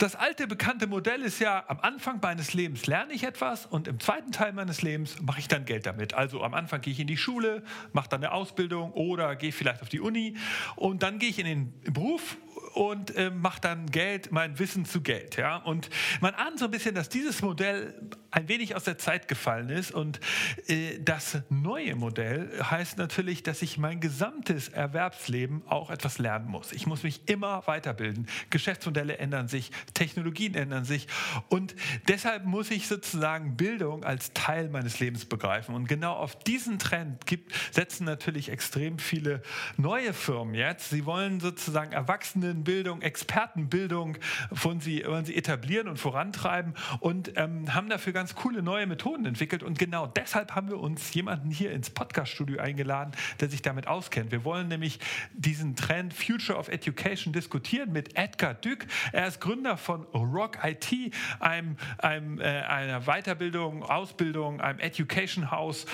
Das alte bekannte Modell ist ja, am Anfang meines Lebens lerne ich etwas und im zweiten Teil meines Lebens mache ich dann Geld damit. Also am Anfang gehe ich in die Schule, mache dann eine Ausbildung oder gehe vielleicht auf die Uni und dann gehe ich in den Beruf und äh, mache dann Geld, mein Wissen zu Geld. Ja? Und man ahnt so ein bisschen, dass dieses Modell ein wenig aus der Zeit gefallen ist. Und äh, das neue Modell heißt natürlich, dass ich mein gesamtes Erwerbsleben auch etwas lernen muss. Ich muss mich immer weiterbilden. Geschäftsmodelle ändern sich, Technologien ändern sich. Und deshalb muss ich sozusagen Bildung als Teil meines Lebens begreifen. Und genau auf diesen Trend gibt, setzen natürlich extrem viele neue Firmen jetzt. Sie wollen sozusagen Erwachsenenbildung, Expertenbildung wollen sie, wollen sie etablieren und vorantreiben und ähm, haben dafür ganz coole neue Methoden entwickelt. Und genau deshalb haben wir uns jemanden hier ins Podcast-Studio eingeladen, der sich damit auskennt. Wir wollen nämlich diesen Trend Future of Education diskutieren mit Edgar Dück. Er ist Gründer von Rock IT, einem, einem, äh, einer Weiterbildung, Ausbildung, einem Education House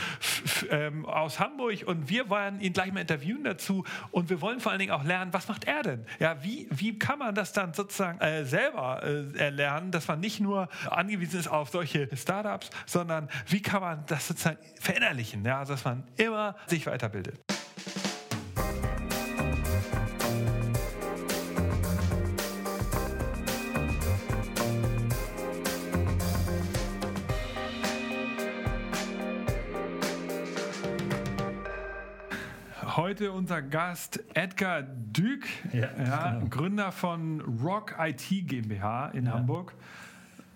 ähm, aus Hamburg. Und wir wollen ihn gleich mal interviewen dazu. Und wir wollen vor allen Dingen auch lernen, was macht er denn? Ja, wie, wie kann man das dann sozusagen äh, selber äh, erlernen, dass man nicht nur angewiesen ist auf solche Startups, sondern wie kann man das sozusagen verinnerlichen, ja, also dass man immer sich weiterbildet. Heute unser Gast Edgar Dück, ja, ja, genau. Gründer von Rock IT GmbH in ja. Hamburg.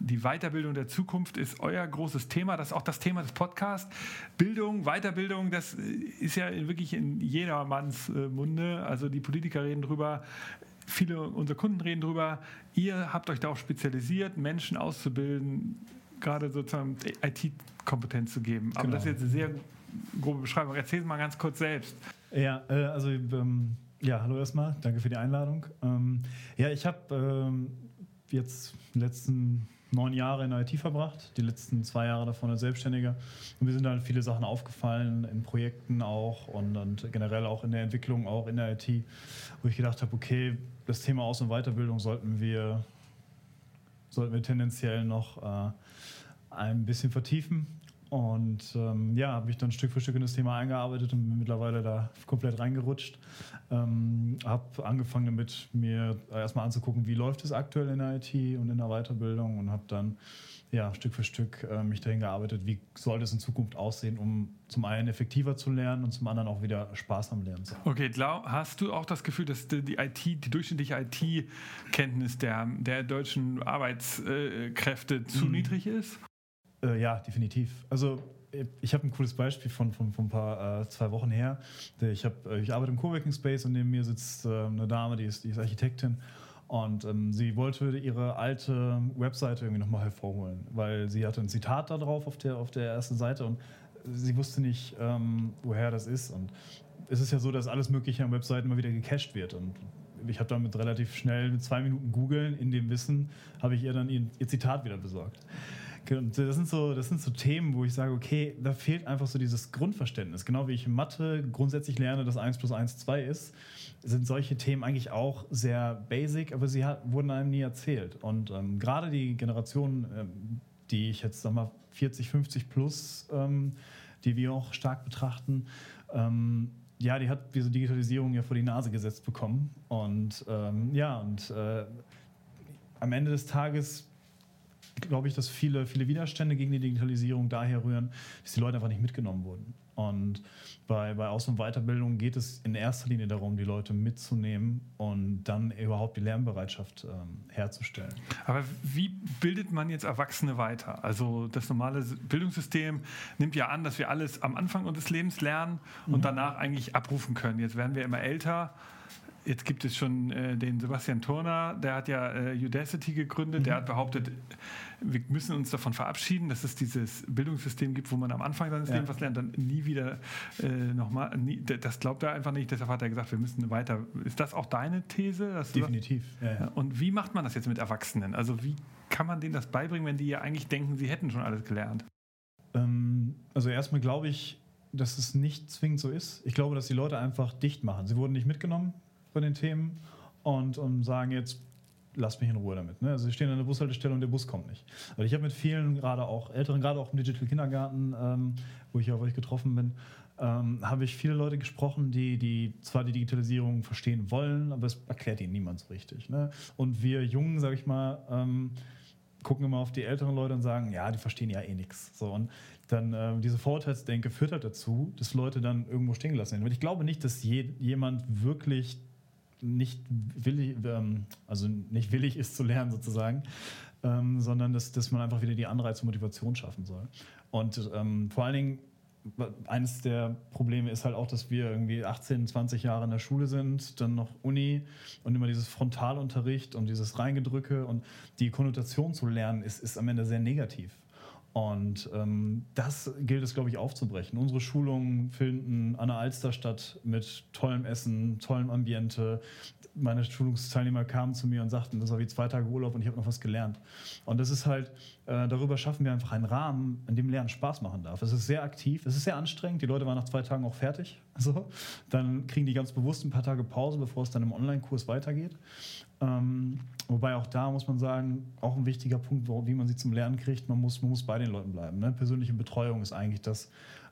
Die Weiterbildung der Zukunft ist euer großes Thema. Das ist auch das Thema des Podcasts. Bildung, Weiterbildung, das ist ja wirklich in jedermanns äh, Munde. Also die Politiker reden drüber, viele unserer Kunden reden drüber. Ihr habt euch darauf spezialisiert, Menschen auszubilden, gerade sozusagen IT-Kompetenz zu geben. Aber genau. das ist jetzt eine sehr grobe Beschreibung. Erzähl mal ganz kurz selbst. Ja, äh, also ähm, ja, hallo erstmal, danke für die Einladung. Ähm, ja, ich habe ähm, jetzt letzten neun Jahre in der IT verbracht, die letzten zwei Jahre davon als Selbstständiger. Und mir sind dann viele Sachen aufgefallen, in Projekten auch und, und generell auch in der Entwicklung, auch in der IT, wo ich gedacht habe, okay, das Thema Aus- und Weiterbildung sollten wir, sollten wir tendenziell noch äh, ein bisschen vertiefen. Und ähm, ja, habe mich dann Stück für Stück in das Thema eingearbeitet und bin mittlerweile da komplett reingerutscht. Ähm, habe angefangen damit, mir erstmal anzugucken, wie läuft es aktuell in der IT und in der Weiterbildung und habe dann ja, Stück für Stück äh, mich dahin gearbeitet, wie soll das in Zukunft aussehen, um zum einen effektiver zu lernen und zum anderen auch wieder Spaß am Lernen zu haben. Okay, glaub, hast du auch das Gefühl, dass die, die IT, die durchschnittliche IT-Kenntnis der, der deutschen Arbeitskräfte zu mhm. niedrig ist? Äh, ja, definitiv. Also ich habe ein cooles Beispiel von, von, von ein paar äh, zwei Wochen her. Ich, hab, äh, ich arbeite im Coworking Space und neben mir sitzt äh, eine Dame, die ist, die ist Architektin. Und ähm, sie wollte ihre alte Webseite irgendwie nochmal hervorholen, weil sie hatte ein Zitat da drauf auf der, auf der ersten Seite und sie wusste nicht, ähm, woher das ist. Und es ist ja so, dass alles Mögliche an Webseiten immer wieder gecached wird. Und ich habe damit relativ schnell mit zwei Minuten googeln, in dem Wissen, habe ich ihr dann ihr, ihr Zitat wieder besorgt. Das sind, so, das sind so Themen, wo ich sage, okay, da fehlt einfach so dieses Grundverständnis. Genau wie ich Mathe grundsätzlich lerne, dass 1 plus 1 2 ist, sind solche Themen eigentlich auch sehr basic, aber sie hat, wurden einem nie erzählt. Und ähm, gerade die Generation, ähm, die ich jetzt sag mal 40, 50 plus, ähm, die wir auch stark betrachten, ähm, ja, die hat diese Digitalisierung ja vor die Nase gesetzt bekommen. Und ähm, ja, und äh, am Ende des Tages glaube ich, dass viele, viele Widerstände gegen die Digitalisierung daher rühren, dass die Leute einfach nicht mitgenommen wurden. Und bei, bei Aus- und Weiterbildung geht es in erster Linie darum, die Leute mitzunehmen und dann überhaupt die Lernbereitschaft ähm, herzustellen. Aber wie bildet man jetzt Erwachsene weiter? Also das normale Bildungssystem nimmt ja an, dass wir alles am Anfang unseres Lebens lernen und mhm. danach eigentlich abrufen können. Jetzt werden wir immer älter Jetzt gibt es schon äh, den Sebastian Turner, der hat ja äh, Udacity gegründet, mhm. der hat behauptet, wir müssen uns davon verabschieden, dass es dieses Bildungssystem gibt, wo man am Anfang seines ja. Lebens was lernt, dann nie wieder äh, nochmal, das glaubt er einfach nicht, deshalb hat er gesagt, wir müssen weiter. Ist das auch deine These? Definitiv. Ja, ja. Und wie macht man das jetzt mit Erwachsenen? Also wie kann man denen das beibringen, wenn die ja eigentlich denken, sie hätten schon alles gelernt? Ähm, also erstmal glaube ich, dass es nicht zwingend so ist. Ich glaube, dass die Leute einfach dicht machen. Sie wurden nicht mitgenommen von den Themen und, und sagen jetzt, lasst mich in Ruhe damit. Ne? Also sie stehen an der Bushaltestelle und der Bus kommt nicht. Weil ich habe mit vielen, gerade auch Älteren, gerade auch im Digital Kindergarten, ähm, wo ich auf euch getroffen bin, ähm, habe ich viele Leute gesprochen, die, die zwar die Digitalisierung verstehen wollen, aber es erklärt ihnen niemand so richtig. Ne? Und wir Jungen, sage ich mal, ähm, gucken immer auf die älteren Leute und sagen, ja, die verstehen ja eh nichts. So, und dann äh, diese Vorurteilsdenke führt halt dazu, dass Leute dann irgendwo stehen gelassen werden. Und ich glaube nicht, dass je, jemand wirklich nicht willig, ähm, also nicht willig ist zu lernen sozusagen, ähm, sondern dass, dass man einfach wieder die Anreiz und Motivation schaffen soll. Und ähm, vor allen Dingen eines der Probleme ist halt auch, dass wir irgendwie 18, 20 Jahre in der Schule sind, dann noch Uni und immer dieses Frontalunterricht und dieses Reingedrücke und die Konnotation zu lernen ist, ist am Ende sehr negativ. Und ähm, das gilt es, glaube ich, aufzubrechen. Unsere Schulungen finden an der Alster statt mit tollem Essen, tollem Ambiente, meine Schulungsteilnehmer kamen zu mir und sagten, das war wie zwei Tage Urlaub und ich habe noch was gelernt. Und das ist halt, äh, darüber schaffen wir einfach einen Rahmen, in dem Lernen Spaß machen darf. Es ist sehr aktiv, es ist sehr anstrengend. Die Leute waren nach zwei Tagen auch fertig. So. Dann kriegen die ganz bewusst ein paar Tage Pause, bevor es dann im Online-Kurs weitergeht. Ähm, wobei auch da muss man sagen, auch ein wichtiger Punkt, wie man sie zum Lernen kriegt, man muss, man muss bei den Leuten bleiben. Ne? Persönliche Betreuung ist eigentlich das,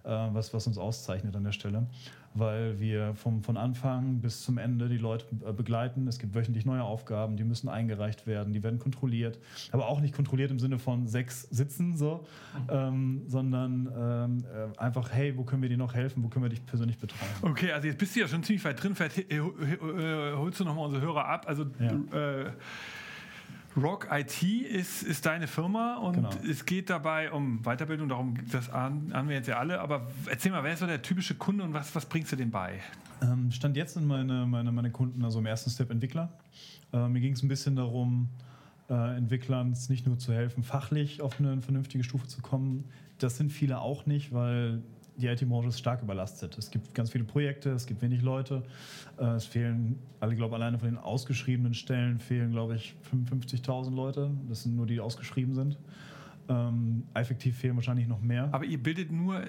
was, was uns auszeichnet an der Stelle weil wir vom, von Anfang bis zum Ende die Leute äh, begleiten. Es gibt wöchentlich neue Aufgaben, die müssen eingereicht werden, die werden kontrolliert, aber auch nicht kontrolliert im Sinne von sechs Sitzen, so, mhm. ähm, sondern ähm, äh, einfach, hey, wo können wir dir noch helfen, wo können wir dich persönlich betreuen? Okay, also jetzt bist du ja schon ziemlich weit drin, vielleicht äh, holst du nochmal unsere Hörer ab. Also ja. äh, Rock IT ist, ist deine Firma und genau. es geht dabei um Weiterbildung, darum das ahnen, wir jetzt ja alle. Aber erzähl mal, wer ist so der typische Kunde und was, was bringst du dem bei? Ähm, stand jetzt sind meine, meine, meine Kunden also im ersten Step Entwickler. Äh, mir ging es ein bisschen darum, äh, Entwicklern nicht nur zu helfen, fachlich auf eine vernünftige Stufe zu kommen. Das sind viele auch nicht, weil die IT-Branche ist stark überlastet. Es gibt ganz viele Projekte, es gibt wenig Leute. Äh, es fehlen, alle glaube alleine von den ausgeschriebenen Stellen fehlen, glaube ich, 55.000 Leute. Das sind nur die, die ausgeschrieben sind. Ähm, effektiv fehlen wahrscheinlich noch mehr. Aber ihr bildet nur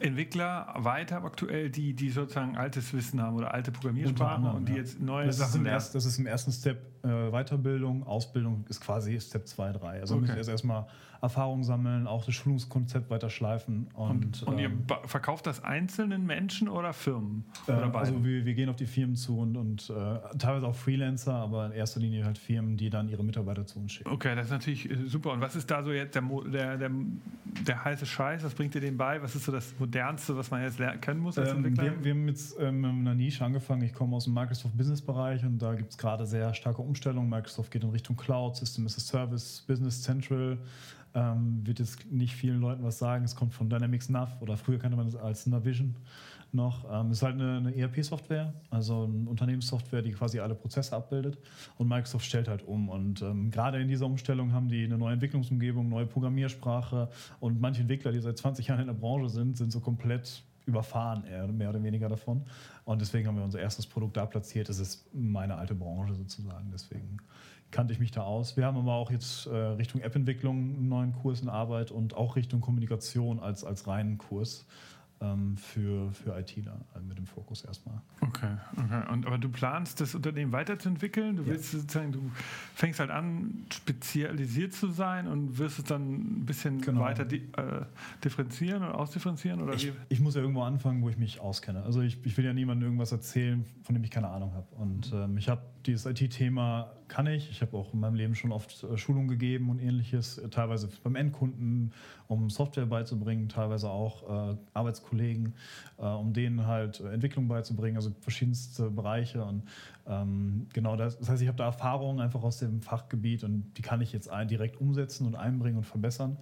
Entwickler weiter aktuell, die, die sozusagen altes Wissen haben oder alte Programmiersprachen und die ja. jetzt neue das Sachen ist erst, Das ist im ersten Step äh, Weiterbildung, Ausbildung ist quasi Step 2, 3. Also okay. müssen erst erstmal Erfahrung sammeln, auch das Schulungskonzept weiter schleifen. Und, und, und ähm, ihr verkauft das einzelnen Menschen oder Firmen? Äh, oder also wir, wir, gehen auf die Firmen zu und, und äh, teilweise auch Freelancer, aber in erster Linie halt Firmen, die dann ihre Mitarbeiter zu uns schicken. Okay, das ist natürlich äh, super. Und was ist da so jetzt der, der, der, der heiße Scheiß? Was bringt ihr denen bei? Was ist so das Modernste, was man jetzt können muss als ähm, Entwickler? Wir, wir, haben jetzt ähm, in einer Nische angefangen. Ich komme aus dem Microsoft Business Bereich und da gibt es gerade sehr starke Umstellungen. Microsoft geht in Richtung Cloud, System as a Service, Business Central ähm, wird jetzt nicht vielen Leuten was sagen. Es kommt von Dynamics Nav oder früher kannte man es als Navision noch. Ähm, ist halt eine, eine ERP-Software, also eine Unternehmenssoftware, die quasi alle Prozesse abbildet. Und Microsoft stellt halt um. Und ähm, gerade in dieser Umstellung haben die eine neue Entwicklungsumgebung, neue Programmiersprache. Und manche Entwickler, die seit 20 Jahren in der Branche sind, sind so komplett überfahren, mehr oder weniger davon. Und deswegen haben wir unser erstes Produkt da platziert. Das ist meine alte Branche sozusagen. Deswegen kannte ich mich da aus. Wir haben aber auch jetzt äh, Richtung App-Entwicklung einen neuen Kurs in Arbeit und auch Richtung Kommunikation als, als reinen Kurs für, für ITler also mit dem Fokus erstmal. Okay, okay. Und, aber du planst, das Unternehmen weiterzuentwickeln? Du ja. willst sozusagen, du fängst halt an, spezialisiert zu sein und wirst es dann ein bisschen genau. weiter di äh, differenzieren oder ausdifferenzieren? Oder ich, ich, muss ja irgendwo anfangen, wo ich mich auskenne. Also ich, ich will ja niemandem irgendwas erzählen, von dem ich keine Ahnung habe. Und ähm, ich habe dieses IT-Thema kann ich. Ich habe auch in meinem Leben schon oft äh, Schulungen gegeben und ähnliches, teilweise beim Endkunden, um Software beizubringen, teilweise auch äh, Arbeitskollegen, äh, um denen halt äh, Entwicklung beizubringen, also verschiedenste Bereiche. Und ähm, genau das, das heißt, ich habe da Erfahrungen einfach aus dem Fachgebiet und die kann ich jetzt ein, direkt umsetzen und einbringen und verbessern.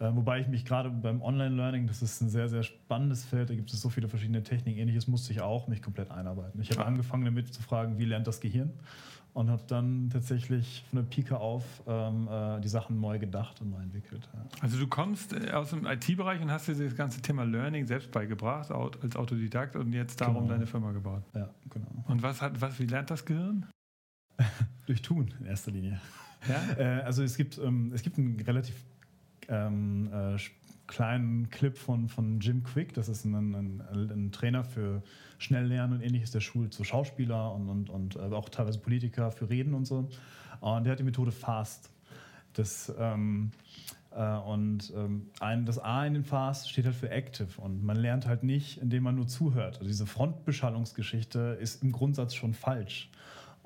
Äh, wobei ich mich gerade beim Online-Learning, das ist ein sehr, sehr spannendes Feld, da gibt es so viele verschiedene Techniken, ähnliches musste ich auch mich komplett einarbeiten. Ich habe angefangen damit zu fragen, wie lernt das Gehirn? Und habe dann tatsächlich von der Pike auf ähm, äh, die Sachen neu gedacht und neu entwickelt. Ja. Also du kommst äh, aus dem IT-Bereich und hast dir das ganze Thema Learning selbst beigebracht als Autodidakt und jetzt darum genau. deine Firma gebaut. Ja, genau. Und was hat, was, wie lernt das Gehirn? Durch Tun in erster Linie. Ja? Äh, also es gibt, ähm, es gibt einen relativ ähm, äh, kleinen Clip von, von Jim Quick, das ist ein, ein, ein Trainer für Schnelllernen und ähnliches, der schult so Schauspieler und, und, und äh, auch teilweise Politiker für Reden und so. Und der hat die Methode FAST. Das, ähm, äh, und ähm, ein, das A in den FAST steht halt für Active. Und man lernt halt nicht, indem man nur zuhört. Also diese Frontbeschallungsgeschichte ist im Grundsatz schon falsch.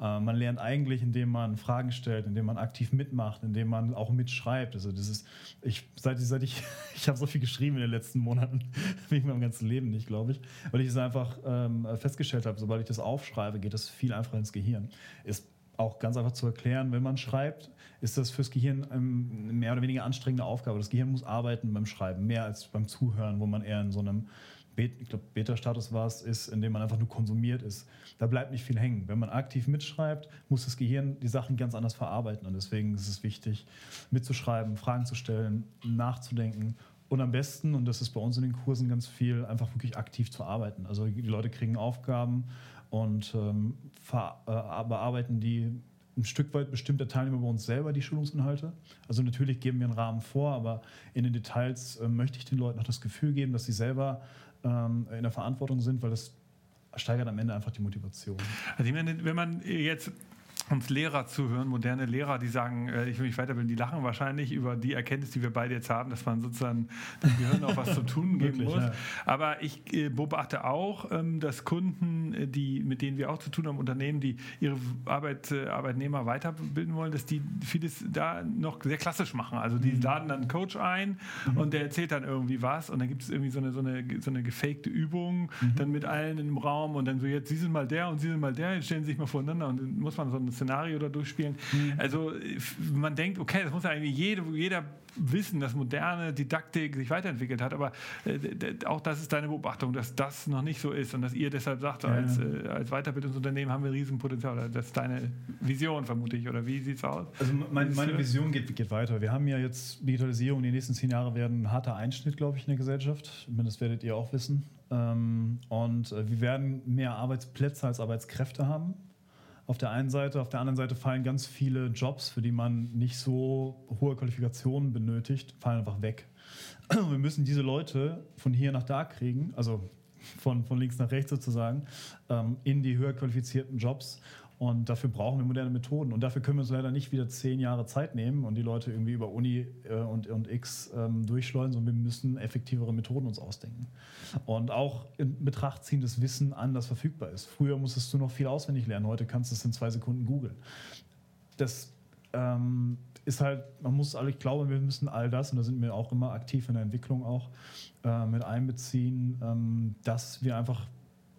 Äh, man lernt eigentlich, indem man Fragen stellt, indem man aktiv mitmacht, indem man auch mitschreibt. Also das ist, ich, seit, seit ich, ich habe so viel geschrieben in den letzten Monaten, wie ich meinem ganzen Leben nicht, glaube ich, weil ich es einfach ähm, festgestellt habe, sobald ich das aufschreibe, geht das viel einfacher ins Gehirn. Ist auch ganz einfach zu erklären, wenn man schreibt, ist das fürs Gehirn eine mehr oder weniger anstrengende Aufgabe. Das Gehirn muss arbeiten beim Schreiben, mehr als beim Zuhören, wo man eher in so einem ich glaube, Beta-Status war es, ist, in dem man einfach nur konsumiert ist. Da bleibt nicht viel hängen. Wenn man aktiv mitschreibt, muss das Gehirn die Sachen ganz anders verarbeiten. Und deswegen ist es wichtig, mitzuschreiben, Fragen zu stellen, nachzudenken und am besten, und das ist bei uns in den Kursen ganz viel, einfach wirklich aktiv zu arbeiten. Also die Leute kriegen Aufgaben und ähm, äh, bearbeiten die ein Stück weit bestimmt der Teilnehmer bei uns selber die Schulungsinhalte. Also natürlich geben wir einen Rahmen vor, aber in den Details äh, möchte ich den Leuten noch das Gefühl geben, dass sie selber ähm, in der Verantwortung sind, weil das steigert am Ende einfach die Motivation. Also ich meine, wenn man jetzt uns Lehrer zuhören, moderne Lehrer, die sagen, äh, ich will mich weiterbilden, die lachen wahrscheinlich über die Erkenntnis, die wir beide jetzt haben, dass man sozusagen dem Gehirn auch was zu tun geben Wirklich, muss. Ja. Aber ich äh, beobachte auch, ähm, dass Kunden, äh, die, mit denen wir auch zu tun haben, Unternehmen, die ihre Arbeit, Arbeitnehmer weiterbilden wollen, dass die vieles da noch sehr klassisch machen. Also die mhm. laden dann einen Coach ein mhm. und der erzählt dann irgendwie was und dann gibt es irgendwie so eine, so eine, so eine gefakte Übung mhm. dann mit allen im Raum und dann so jetzt, Sie sind mal der und Sie sind mal der, jetzt stellen Sie sich mal voreinander und dann muss man so ein Szenario da durchspielen. Mhm. Also man denkt, okay, das muss ja irgendwie jede, jeder wissen, dass moderne Didaktik sich weiterentwickelt hat, aber äh, auch das ist deine Beobachtung, dass das noch nicht so ist und dass ihr deshalb sagt, ja. als, äh, als Weiterbildungsunternehmen haben wir Riesenpotenzial. Das ist deine Vision, vermute ich, oder wie sieht es aus? Also mein, meine Vision geht, geht weiter. Wir haben ja jetzt Digitalisierung, die nächsten zehn Jahre werden ein harter Einschnitt, glaube ich, in der Gesellschaft. Das werdet ihr auch wissen. Ähm, und äh, wir werden mehr Arbeitsplätze als Arbeitskräfte haben auf der einen Seite. Auf der anderen Seite fallen ganz viele Jobs, für die man nicht so hohe Qualifikationen benötigt, fallen einfach weg. Wir müssen diese Leute von hier nach da kriegen, also von, von links nach rechts sozusagen, ähm, in die höher qualifizierten Jobs. Und dafür brauchen wir moderne Methoden. Und dafür können wir uns leider nicht wieder zehn Jahre Zeit nehmen und die Leute irgendwie über Uni äh, und, und X ähm, durchschleusen, sondern wir müssen effektivere Methoden uns ausdenken. Und auch in Betracht ziehen, dass Wissen anders verfügbar ist. Früher musstest du noch viel auswendig lernen, heute kannst du es in zwei Sekunden googeln. Das ähm, ist halt, man muss alle, ich glaube, wir müssen all das, und da sind wir auch immer aktiv in der Entwicklung auch, äh, mit einbeziehen, ähm, dass wir einfach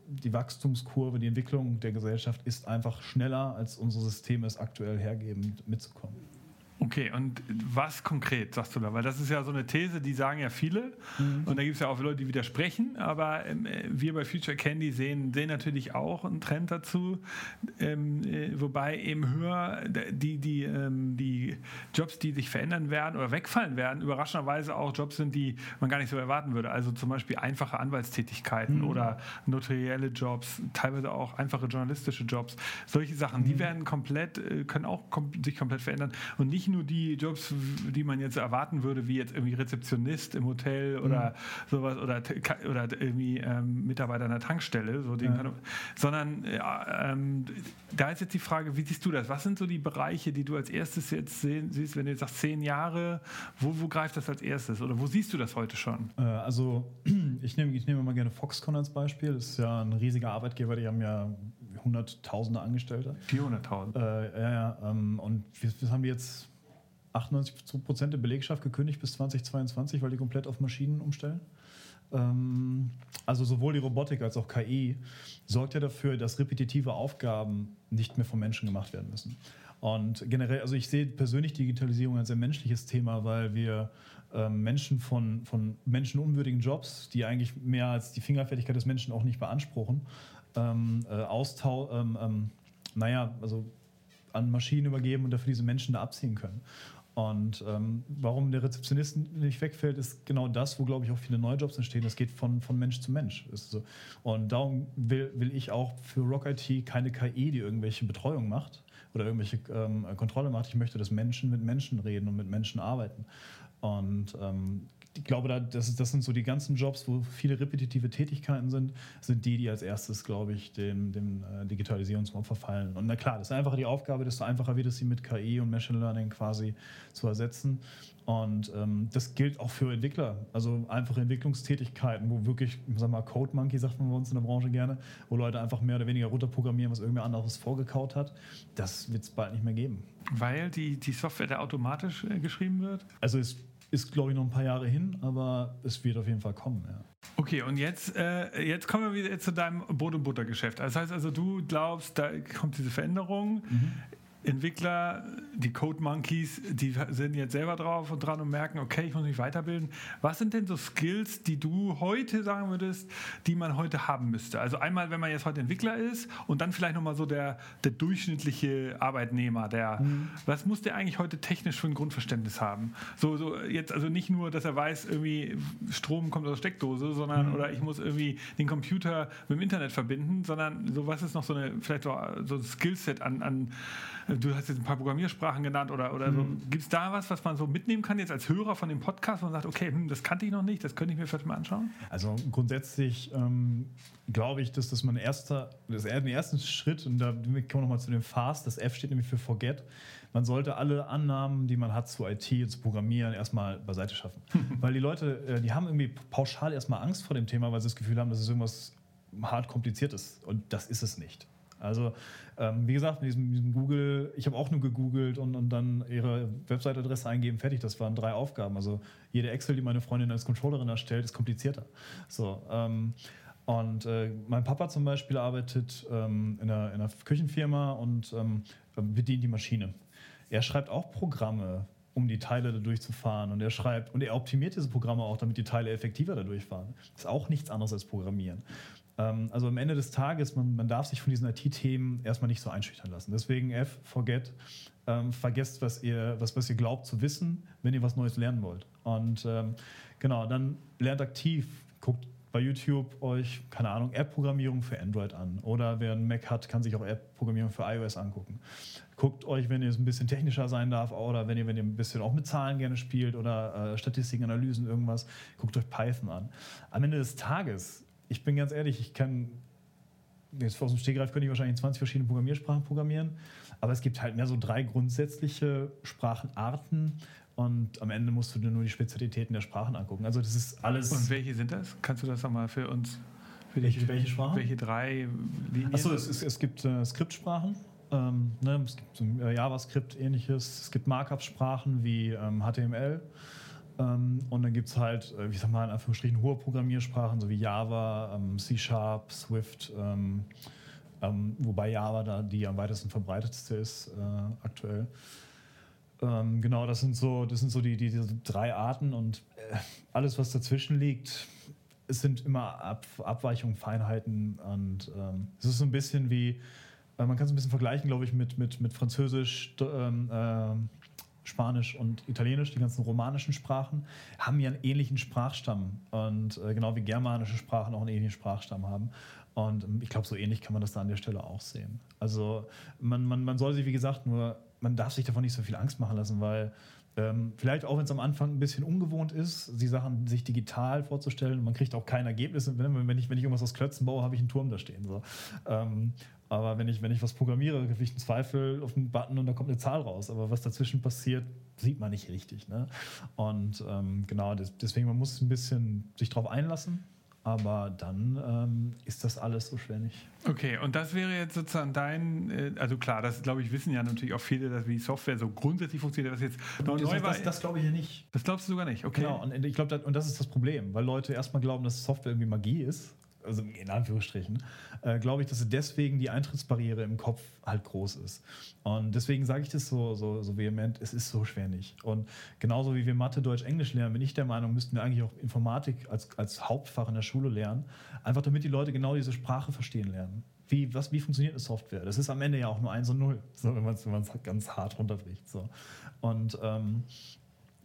die Wachstumskurve, die Entwicklung der Gesellschaft ist einfach schneller, als unsere Systeme es aktuell hergeben, mitzukommen. Okay, und was konkret sagst du da? Weil das ist ja so eine These, die sagen ja viele. Mhm. Und da gibt es ja auch Leute, die widersprechen. Aber ähm, wir bei Future Candy sehen, sehen natürlich auch einen Trend dazu. Ähm, äh, wobei eben höher die, die, ähm, die Jobs, die sich verändern werden oder wegfallen werden, überraschenderweise auch Jobs sind, die man gar nicht so erwarten würde. Also zum Beispiel einfache Anwaltstätigkeiten mhm. oder notarielle Jobs, teilweise auch einfache journalistische Jobs. Solche Sachen, mhm. die werden komplett, äh, können auch kom sich komplett verändern. Und nicht nur die Jobs, die man jetzt erwarten würde, wie jetzt irgendwie Rezeptionist im Hotel oder mhm. sowas oder, oder irgendwie ähm, Mitarbeiter an der Tankstelle, so ja. kann, sondern äh, ähm, da ist jetzt die Frage, wie siehst du das? Was sind so die Bereiche, die du als erstes jetzt sehen, siehst, wenn du jetzt sagst zehn Jahre, wo, wo greift das als erstes oder wo siehst du das heute schon? Äh, also ich nehme, ich nehme mal gerne Foxconn als Beispiel. Das ist ja ein riesiger Arbeitgeber, die haben ja hunderttausende Angestellte. 400.000. Äh, ja, ja. Ähm, und wir, wir haben jetzt 98 Prozent der Belegschaft gekündigt bis 2022, weil die komplett auf Maschinen umstellen. Ähm, also sowohl die Robotik als auch KI sorgt ja dafür, dass repetitive Aufgaben nicht mehr von Menschen gemacht werden müssen. Und generell, also ich sehe persönlich Digitalisierung als ein menschliches Thema, weil wir ähm, Menschen von, von menschenunwürdigen Jobs, die eigentlich mehr als die Fingerfertigkeit des Menschen auch nicht beanspruchen, ähm, äh, austau ähm, ähm naja, also an Maschinen übergeben und dafür diese Menschen da abziehen können. Und ähm, warum der Rezeptionist nicht wegfällt, ist genau das, wo, glaube ich, auch viele neue Jobs entstehen. Das geht von, von Mensch zu Mensch. So. Und darum will, will ich auch für Rock IT keine KI, die irgendwelche Betreuung macht oder irgendwelche ähm, Kontrolle macht. Ich möchte, dass Menschen mit Menschen reden und mit Menschen arbeiten. Und ähm, ich glaube, da, das, das sind so die ganzen Jobs, wo viele repetitive Tätigkeiten sind, sind die, die als erstes, glaube ich, dem, dem äh, Digitalisierungsraum verfallen. Und na klar, das ist einfacher die Aufgabe, desto einfacher wird es, sie mit KI und Machine Learning quasi zu ersetzen. Und ähm, das gilt auch für Entwickler, also einfache Entwicklungstätigkeiten, wo wirklich, ich sag mal, Code Monkey sagt man bei uns in der Branche gerne, wo Leute einfach mehr oder weniger runterprogrammieren, was irgendwer anderes vorgekaut hat. Das wird es bald nicht mehr geben. Weil die, die Software da automatisch äh, geschrieben wird? Also es ist, glaube ich, noch ein paar Jahre hin, aber es wird auf jeden Fall kommen, ja. Okay, und jetzt, äh, jetzt kommen wir wieder zu deinem Brot- und Buttergeschäft. Das heißt also, du glaubst, da kommt diese Veränderung. Mhm. Entwickler, die Code Monkeys, die sind jetzt selber drauf und dran und merken, okay, ich muss mich weiterbilden. Was sind denn so Skills, die du heute sagen würdest, die man heute haben müsste? Also einmal, wenn man jetzt heute Entwickler ist und dann vielleicht nochmal so der, der durchschnittliche Arbeitnehmer, der, mhm. was muss der eigentlich heute technisch für ein Grundverständnis haben? So, so jetzt also nicht nur, dass er weiß, irgendwie Strom kommt aus der Steckdose, sondern mhm. oder ich muss irgendwie den Computer mit dem Internet verbinden, sondern so was ist noch so eine, vielleicht so, so ein Skillset an, an Du hast jetzt ein paar Programmiersprachen genannt oder, oder so. Mhm. Gibt es da was, was man so mitnehmen kann jetzt als Hörer von dem Podcast, man sagt, okay, hm, das kannte ich noch nicht, das könnte ich mir vielleicht mal anschauen? Also grundsätzlich ähm, glaube ich, dass das mein erster, das der erste Schritt, und da kommen wir nochmal zu dem FAST, das F steht nämlich für Forget. Man sollte alle Annahmen, die man hat zu IT und zu Programmieren, erstmal beiseite schaffen. weil die Leute, äh, die haben irgendwie pauschal erstmal Angst vor dem Thema, weil sie das Gefühl haben, dass es irgendwas hart kompliziert ist. Und das ist es nicht. Also ähm, wie gesagt, mit diesem, diesem Google, ich habe auch nur gegoogelt und, und dann ihre Website-Adresse eingeben, fertig. Das waren drei Aufgaben. Also jede Excel, die meine Freundin als Controllerin erstellt, ist komplizierter. So, ähm, und äh, mein Papa zum Beispiel arbeitet ähm, in, einer, in, einer, Küchenfirma und ähm, bedient die Maschine. Er schreibt auch Programme, um die Teile da durchzufahren. Und er schreibt und er optimiert diese Programme auch, damit die Teile effektiver da durchfahren. Das ist auch nichts anderes als Programmieren. Ähm, also am Ende des Tages, man, man darf sich von diesen IT-Themen erstmal nicht so einschüchtern lassen. Deswegen F, forget, ähm, vergesst, was ihr, was, was ihr glaubt zu wissen, wenn ihr was Neues lernen wollt. Und ähm, genau, dann lernt aktiv, guckt bei YouTube euch, keine Ahnung, App-Programmierung für Android an. Oder wer einen Mac hat, kann sich auch App-Programmierung für iOS angucken. Guckt euch, wenn ihr es ein bisschen technischer sein darf, oder wenn ihr, wenn ihr ein bisschen auch mit Zahlen gerne spielt oder äh, Statistiken, Analysen, irgendwas, guckt euch Python an. Am Ende des Tages ich bin ganz ehrlich, ich kann, jetzt aus dem Stegreif könnte ich wahrscheinlich 20 verschiedene Programmiersprachen programmieren, aber es gibt halt mehr so drei grundsätzliche Sprachenarten und am Ende musst du dir nur die Spezialitäten der Sprachen angucken. Also das ist alles. Und welche sind das? Kannst du das nochmal für uns? Für welche, welche Sprachen? Welche drei Linien? Achso, es, es, es gibt äh, Skriptsprachen. Ähm, ne, es gibt äh, JavaScript ähnliches. Es gibt Markup-Sprachen wie ähm, HTML. Ähm, und dann gibt es halt, äh, ich sag mal, in Anführungsstrichen hohe Programmiersprachen, so wie Java, ähm, C Sharp, Swift, ähm, ähm, wobei Java da die am weitesten verbreitetste ist äh, aktuell. Ähm, genau, das sind so, das sind so die, die, diese drei Arten und äh, alles, was dazwischen liegt, es sind immer Ab Abweichungen, Feinheiten und ähm, es ist so ein bisschen wie, äh, man kann es ein bisschen vergleichen, glaube ich, mit, mit, mit Französisch, äh, Spanisch und Italienisch, die ganzen romanischen Sprachen, haben ja einen ähnlichen Sprachstamm. Und äh, genau wie germanische Sprachen auch einen ähnlichen Sprachstamm haben. Und ähm, ich glaube, so ähnlich kann man das da an der Stelle auch sehen. Also man, man, man soll sich, wie gesagt, nur, man darf sich davon nicht so viel Angst machen lassen, weil ähm, vielleicht auch, wenn es am Anfang ein bisschen ungewohnt ist, die Sachen sich digital vorzustellen. Man kriegt auch kein Ergebnis. Wenn, ich, wenn ich irgendwas aus Klötzen baue, habe ich einen Turm da stehen. So. Ähm, aber wenn ich, wenn ich was programmiere, kriege ich einen Zweifel auf einen Button und da kommt eine Zahl raus. Aber was dazwischen passiert, sieht man nicht richtig. Ne? Und ähm, genau, deswegen man muss ein bisschen sich darauf einlassen aber dann ähm, ist das alles so schwer nicht. Okay, und das wäre jetzt sozusagen dein, äh, also klar, das glaube ich, wissen ja natürlich auch viele, dass wie Software so grundsätzlich funktioniert, was jetzt neu, das, neu war. Das, das glaube ich ja nicht. Das glaubst du sogar nicht, okay. Genau, und ich glaube, und das ist das Problem, weil Leute erstmal glauben, dass Software irgendwie Magie ist also in Anführungsstrichen, äh, glaube ich, dass deswegen die Eintrittsbarriere im Kopf halt groß ist. Und deswegen sage ich das so, so, so vehement, es ist so schwer nicht. Und genauso wie wir Mathe, Deutsch, Englisch lernen, bin ich der Meinung, müssten wir eigentlich auch Informatik als, als Hauptfach in der Schule lernen, einfach damit die Leute genau diese Sprache verstehen lernen. Wie, was, wie funktioniert eine Software? Das ist am Ende ja auch nur 1 und 0, so, wenn man es ganz hart runterbricht. So. Und ähm,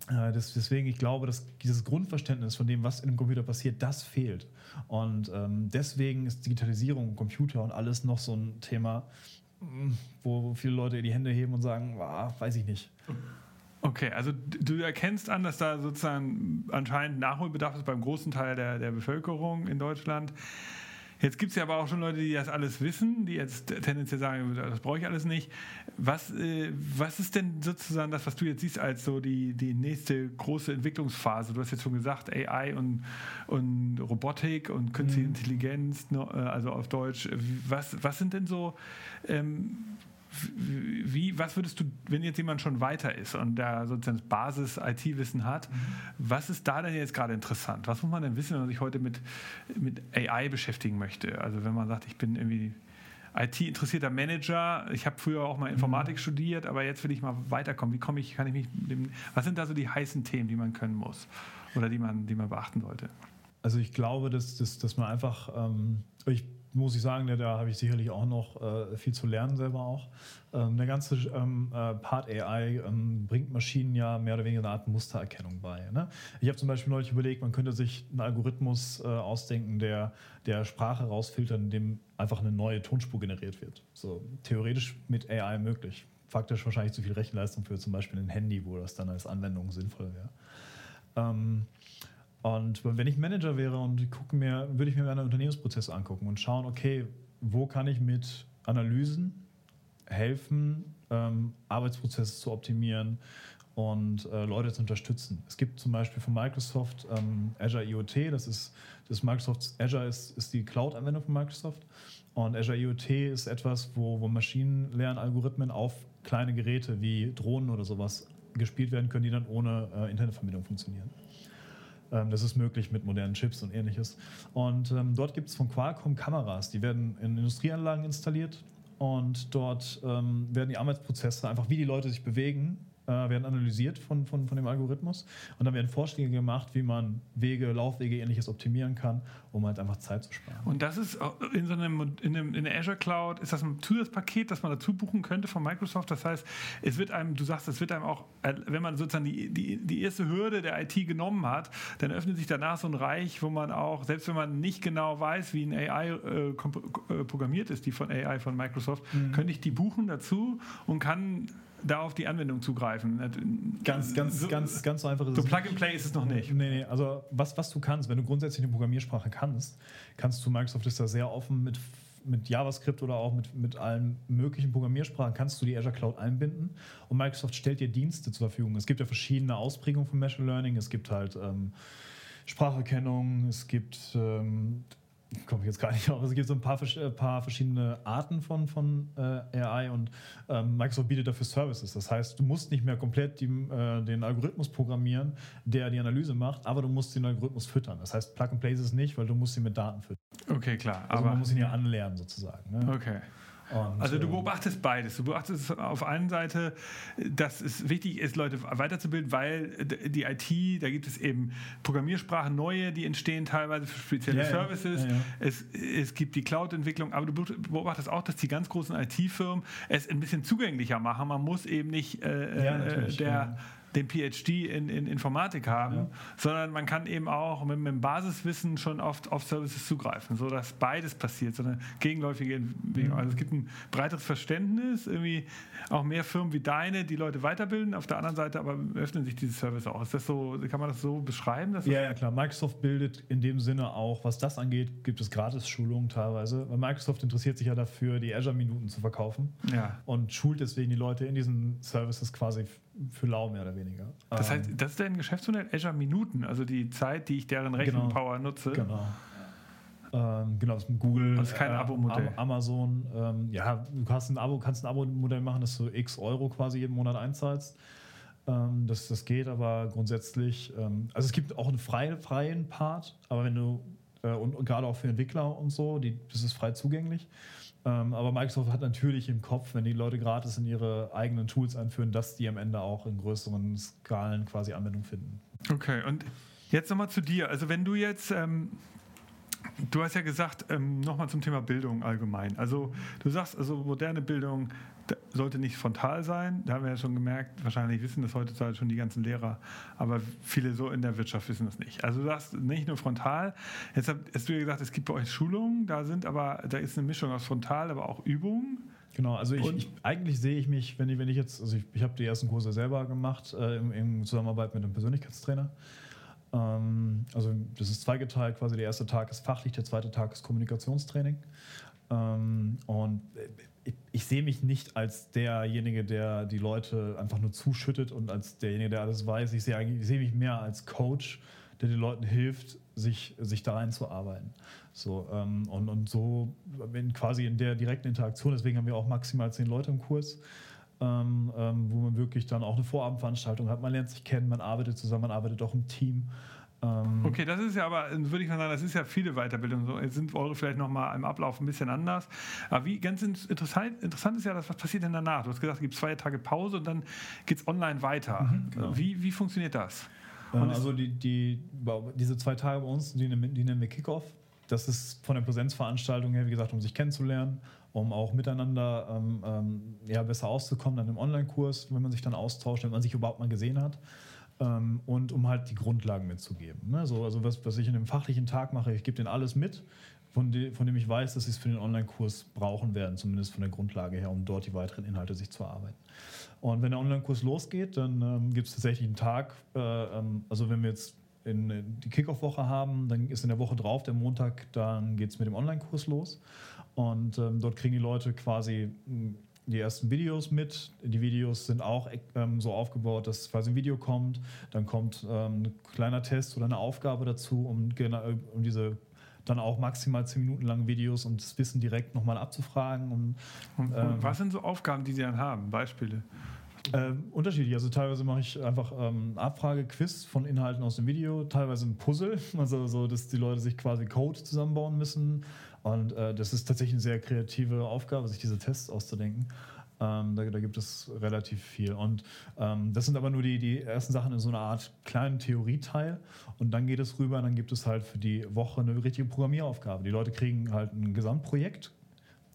äh, deswegen, ich glaube, dass dieses Grundverständnis von dem, was in einem Computer passiert, das fehlt. Und ähm, deswegen ist Digitalisierung, Computer und alles noch so ein Thema, mm, wo viele Leute die Hände heben und sagen, ah, weiß ich nicht. Okay, also du erkennst an, dass da sozusagen anscheinend Nachholbedarf ist beim großen Teil der, der Bevölkerung in Deutschland. Jetzt gibt es ja aber auch schon Leute, die das alles wissen, die jetzt tendenziell sagen, das brauche ich alles nicht. Was, äh, was ist denn sozusagen das, was du jetzt siehst als so die, die nächste große Entwicklungsphase? Du hast jetzt schon gesagt, AI und, und Robotik und künstliche mhm. Intelligenz, ne, äh, also auf Deutsch. Was, was sind denn so ähm, wie, was würdest du, wenn jetzt jemand schon weiter ist und da sozusagen Basis-IT-Wissen hat, mhm. was ist da denn jetzt gerade interessant? Was muss man denn wissen, wenn man sich heute mit, mit AI beschäftigen möchte? Also wenn man sagt, ich bin irgendwie IT-interessierter Manager, ich habe früher auch mal Informatik mhm. studiert, aber jetzt will ich mal weiterkommen. Wie komme ich, kann ich mich, dem, was sind da so die heißen Themen, die man können muss oder die man, die man beachten sollte? Also ich glaube, dass, dass, dass man einfach, ähm, ich muss ich sagen, da, da habe ich sicherlich auch noch äh, viel zu lernen selber auch. Ähm, der ganze ähm, äh, Part AI ähm, bringt Maschinen ja mehr oder weniger eine Art Mustererkennung bei. Ne? Ich habe zum Beispiel neulich überlegt, man könnte sich einen Algorithmus äh, ausdenken, der, der Sprache rausfiltert, indem einfach eine neue Tonspur generiert wird. So theoretisch mit AI möglich. Faktisch wahrscheinlich zu viel Rechenleistung für zum Beispiel ein Handy, wo das dann als Anwendung sinnvoll wäre. Und wenn ich Manager wäre und gucke mir, würde ich mir meine Unternehmensprozesse angucken und schauen, okay, wo kann ich mit Analysen helfen, ähm, Arbeitsprozesse zu optimieren und äh, Leute zu unterstützen. Es gibt zum Beispiel von Microsoft ähm, Azure IoT, das ist das Microsoft Azure ist, ist die Cloud-Anwendung von Microsoft und Azure IoT ist etwas, wo, wo Maschinenlernalgorithmen auf kleine Geräte wie Drohnen oder sowas gespielt werden können, die dann ohne äh, Internetverbindung funktionieren. Ähm, das ist möglich mit modernen Chips und ähnliches. Und ähm, dort gibt es von Qualcomm Kameras, die werden in Industrieanlagen installiert und dort ähm, werden die Arbeitsprozesse, einfach wie die Leute sich bewegen, äh, werden analysiert von, von, von dem Algorithmus und dann werden Vorschläge gemacht, wie man Wege, Laufwege, ähnliches optimieren kann, um halt einfach Zeit zu sparen. Und das ist in so einem, in, einem, in der Azure Cloud, ist das ein Zusatzpaket, das man dazu buchen könnte von Microsoft? Das heißt, es wird einem, du sagst, es wird einem auch, wenn man sozusagen die, die, die erste Hürde der IT genommen hat, dann öffnet sich danach so ein Reich, wo man auch, selbst wenn man nicht genau weiß, wie ein AI äh, äh, programmiert ist, die von AI von Microsoft, mhm. könnte ich die buchen dazu und kann da auf die Anwendung zugreifen. Ganz, ganz, so, ganz, ganz so einfach ist so es. So Plug and Play ist es noch nicht. Nee, nee, also was, was du kannst, wenn du grundsätzlich eine Programmiersprache kannst, kannst du, Microsoft ist da sehr offen mit mit JavaScript oder auch mit, mit allen möglichen Programmiersprachen kannst du die Azure Cloud einbinden und Microsoft stellt dir Dienste zur Verfügung. Es gibt ja verschiedene Ausprägungen von Machine Learning. Es gibt halt ähm, Spracherkennung, es gibt ähm, komme ich jetzt gar nicht auf. Es gibt so ein paar, äh, paar verschiedene Arten von, von äh, AI und ähm, Microsoft bietet dafür Services. Das heißt, du musst nicht mehr komplett die, äh, den Algorithmus programmieren, der die Analyse macht, aber du musst den Algorithmus füttern. Das heißt, Plug and Play ist es nicht, weil du musst ihn mit Daten füttern. Okay, klar. Also aber man muss ihn ja anlernen sozusagen. Ne? Okay. Und, also du ähm, beobachtest beides. Du beobachtest auf einer Seite, dass es wichtig ist, Leute weiterzubilden, weil die IT, da gibt es eben Programmiersprachen neue, die entstehen teilweise für spezielle ja, Services. Ja, ja, es, es gibt die Cloud-Entwicklung, aber du beobachtest auch, dass die ganz großen IT-Firmen es ein bisschen zugänglicher machen. Man muss eben nicht äh, äh der den PhD in, in Informatik haben, ja. sondern man kann eben auch mit, mit dem Basiswissen schon oft auf Services zugreifen, sodass beides passiert, so eine gegenläufige Entwicklung. Mhm. Also es gibt ein breiteres Verständnis, irgendwie auch mehr Firmen wie deine, die Leute weiterbilden, auf der anderen Seite aber öffnen sich diese Services auch. Ist das so, kann man das so beschreiben? ja, ja, klar. Microsoft bildet in dem Sinne auch, was das angeht, gibt es Gratis-Schulungen teilweise, weil Microsoft interessiert sich ja dafür, die Azure-Minuten zu verkaufen ja. und schult deswegen die Leute in diesen Services quasi für lau mehr oder weniger. Das heißt, ähm, das ist dein Geschäftsmodell Azure Minuten, also die Zeit, die ich deren genau. Rechenpower genau, nutze. Genau. Ähm, genau, das ist Google. Das ist kein äh, Abo-Modell. Amazon. Ähm, ja, du kannst ein Abo, kannst ein Abo-Modell machen, dass du x Euro quasi jeden Monat einzahlst. Ähm, das, das geht aber grundsätzlich. Ähm, also es gibt auch einen freien, freien Part, aber wenn du äh, und, und gerade auch für Entwickler und so, die, das ist frei zugänglich. Ähm, aber Microsoft hat natürlich im Kopf, wenn die Leute gratis in ihre eigenen Tools einführen, dass die am Ende auch in größeren Skalen quasi Anwendung finden. Okay, und jetzt nochmal zu dir. Also wenn du jetzt ähm Du hast ja gesagt, ähm, nochmal zum Thema Bildung allgemein. Also du sagst, also moderne Bildung sollte nicht frontal sein. Da haben wir ja schon gemerkt, wahrscheinlich wissen das heutzutage schon die ganzen Lehrer, aber viele so in der Wirtschaft wissen das nicht. Also du sagst nicht nur frontal. Jetzt hast du ja gesagt, es gibt bei euch Schulungen, da sind aber, da ist eine Mischung aus frontal, aber auch Übungen. Genau, also ich, ich, eigentlich sehe ich mich, wenn ich, wenn ich jetzt, also ich, ich habe die ersten Kurse selber gemacht, äh, in, in, Zusammenarbeit mit einem Persönlichkeitstrainer. Ähm, also das ist zweigeteilt, quasi der erste Tag ist fachlich, der zweite Tag ist Kommunikationstraining. Ähm, und ich, ich, sehe mich nicht als derjenige, der die Leute einfach nur zuschüttet und als derjenige, der alles weiß. Ich sehe, sehe mich mehr als Coach, der den Leuten hilft, sich, sich da einzuarbeiten. So, ähm, und, und so in, quasi in der direkten Interaktion, deswegen haben wir auch maximal zehn Leute im Kurs, ähm, ähm, wo man wirklich dann auch eine Vorabendveranstaltung hat. Man lernt sich kennen, man arbeitet zusammen, man arbeitet auch im Team. Ähm, okay, das ist ja aber, würde ich mal sagen, das ist ja viele Weiterbildungen. Jetzt sind eure vielleicht nochmal im Ablauf ein bisschen anders. Aber wie ganz interessant, interessant ist ja, das, was passiert denn danach? Du hast gesagt, es gibt zwei Tage Pause und dann geht es online weiter. Mhm, genau. wie, wie funktioniert das? Und also die, die, diese zwei Tage bei uns, die, die nennen wir Kickoff. Das ist von der Präsenzveranstaltung her, wie gesagt, um sich kennenzulernen, um auch miteinander ähm, ähm, ja, besser auszukommen dann im Online-Kurs, wenn man sich dann austauscht, wenn man sich überhaupt mal gesehen hat. Ähm, und um halt die Grundlagen mitzugeben. Ne? So, also was, was ich in einem fachlichen Tag mache, ich gebe denen alles mit, von, de, von dem ich weiß, dass sie es für den Online-Kurs brauchen werden, zumindest von der Grundlage her, um dort die weiteren Inhalte sich zu erarbeiten. Und wenn der Online-Kurs losgeht, dann ähm, gibt es tatsächlich einen Tag, äh, ähm, also wenn wir jetzt in, in die Kickoff-Woche haben, dann ist in der Woche drauf, der Montag, dann geht es mit dem Online-Kurs los. Und ähm, dort kriegen die Leute quasi die ersten Videos mit. Die Videos sind auch ähm, so aufgebaut, dass quasi ein Video kommt, dann kommt ähm, ein kleiner Test oder eine Aufgabe dazu, um, um diese dann auch maximal zehn Minuten lange Videos und das Wissen direkt nochmal abzufragen. Und, und, und ähm, was sind so Aufgaben, die Sie dann haben? Beispiele? Ähm, unterschiedlich. Also teilweise mache ich einfach ähm, Abfrage-Quiz von Inhalten aus dem Video, teilweise ein Puzzle, also so, dass die Leute sich quasi Code zusammenbauen müssen. Und äh, das ist tatsächlich eine sehr kreative Aufgabe, sich diese Tests auszudenken. Ähm, da, da, gibt es relativ viel. Und ähm, das sind aber nur die, die ersten Sachen in so einer Art kleinen Theorieteil. Und dann geht es rüber, dann gibt es halt für die Woche eine richtige Programmieraufgabe. Die Leute kriegen halt ein Gesamtprojekt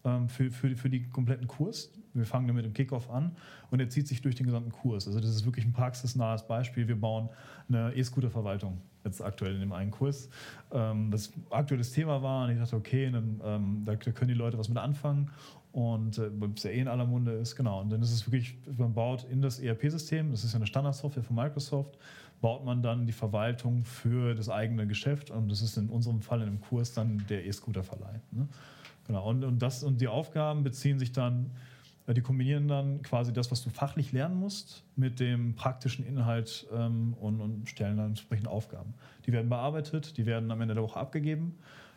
ähm, für, für, für die kompletten Kurs. Wir fangen dann mit dem Kickoff an und er zieht sich durch den gesamten Kurs. Also das ist wirklich ein praxisnahes Beispiel. Wir bauen eine E-Scooter-Verwaltung jetzt aktuell in dem einen Kurs. Ähm, das aktuelles Thema war und ich dachte, okay, dann, ähm, da, können die Leute was mit anfangen und äh, es ja eh in aller Munde ist, genau. Und dann ist es wirklich, man baut in das ERP-System, das ist ja eine Standardsoftware von Microsoft, baut man dann die Verwaltung für das eigene Geschäft und das ist in unserem Fall in dem Kurs dann der E-Scooter-Verleih. Ne? Genau. Und, und, das, und die Aufgaben beziehen sich dann, die kombinieren dann quasi das, was du fachlich lernen musst, mit dem praktischen Inhalt ähm, und, und stellen dann entsprechende Aufgaben. Die werden bearbeitet, die werden am Ende der Woche abgegeben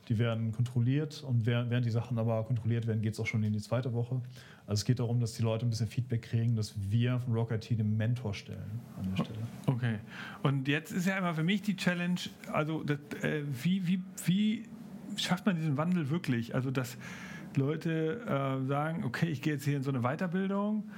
die werden kontrolliert und während die Sachen aber kontrolliert werden, geht es auch schon in die zweite Woche. Also es geht darum, dass die Leute ein bisschen Feedback kriegen, dass wir von Rock IT den Mentor stellen an der Stelle. Okay. Und jetzt ist ja immer für mich die Challenge, also das, äh, wie, wie, wie schafft man diesen Wandel wirklich? Also dass Leute äh, sagen, okay, ich gehe jetzt hier in so eine Weiterbildung.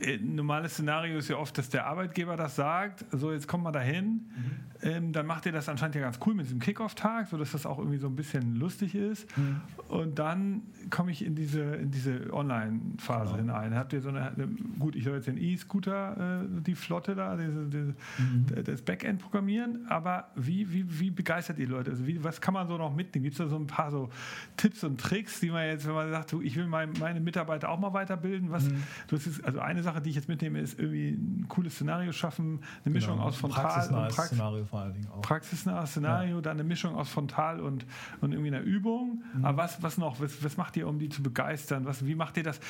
Äh, normales Szenario ist ja oft, dass der Arbeitgeber das sagt, so jetzt kommt man dahin, mhm. Ähm, dann macht ihr das anscheinend ja ganz cool mit diesem Kickoff-Tag, sodass das auch irgendwie so ein bisschen lustig ist. Mhm. Und dann komme ich in diese, in diese Online-Phase genau. hinein. Habt ihr so eine, eine gut, ich soll jetzt den E-Scooter, äh, die Flotte da, diese, diese, mhm. das Backend programmieren, aber wie, wie, wie begeistert ihr Leute? Also wie, was kann man so noch mitnehmen? Gibt es da so ein paar so Tipps und Tricks, die man jetzt, wenn man sagt, du, ich will mein, meine Mitarbeiter auch mal weiterbilden, was, mhm. du hast also eine Sache Sache, die ich jetzt mitnehme, ist irgendwie ein cooles Szenario schaffen, eine Mischung genau, aus Frontal und Praxis. Vor allen Dingen auch. Praxisnahes Szenario, ja. dann eine Mischung aus Frontal und, und irgendwie einer Übung. Mhm. Aber was, was noch? Was, was macht ihr, um die zu begeistern? Was, wie macht ihr das?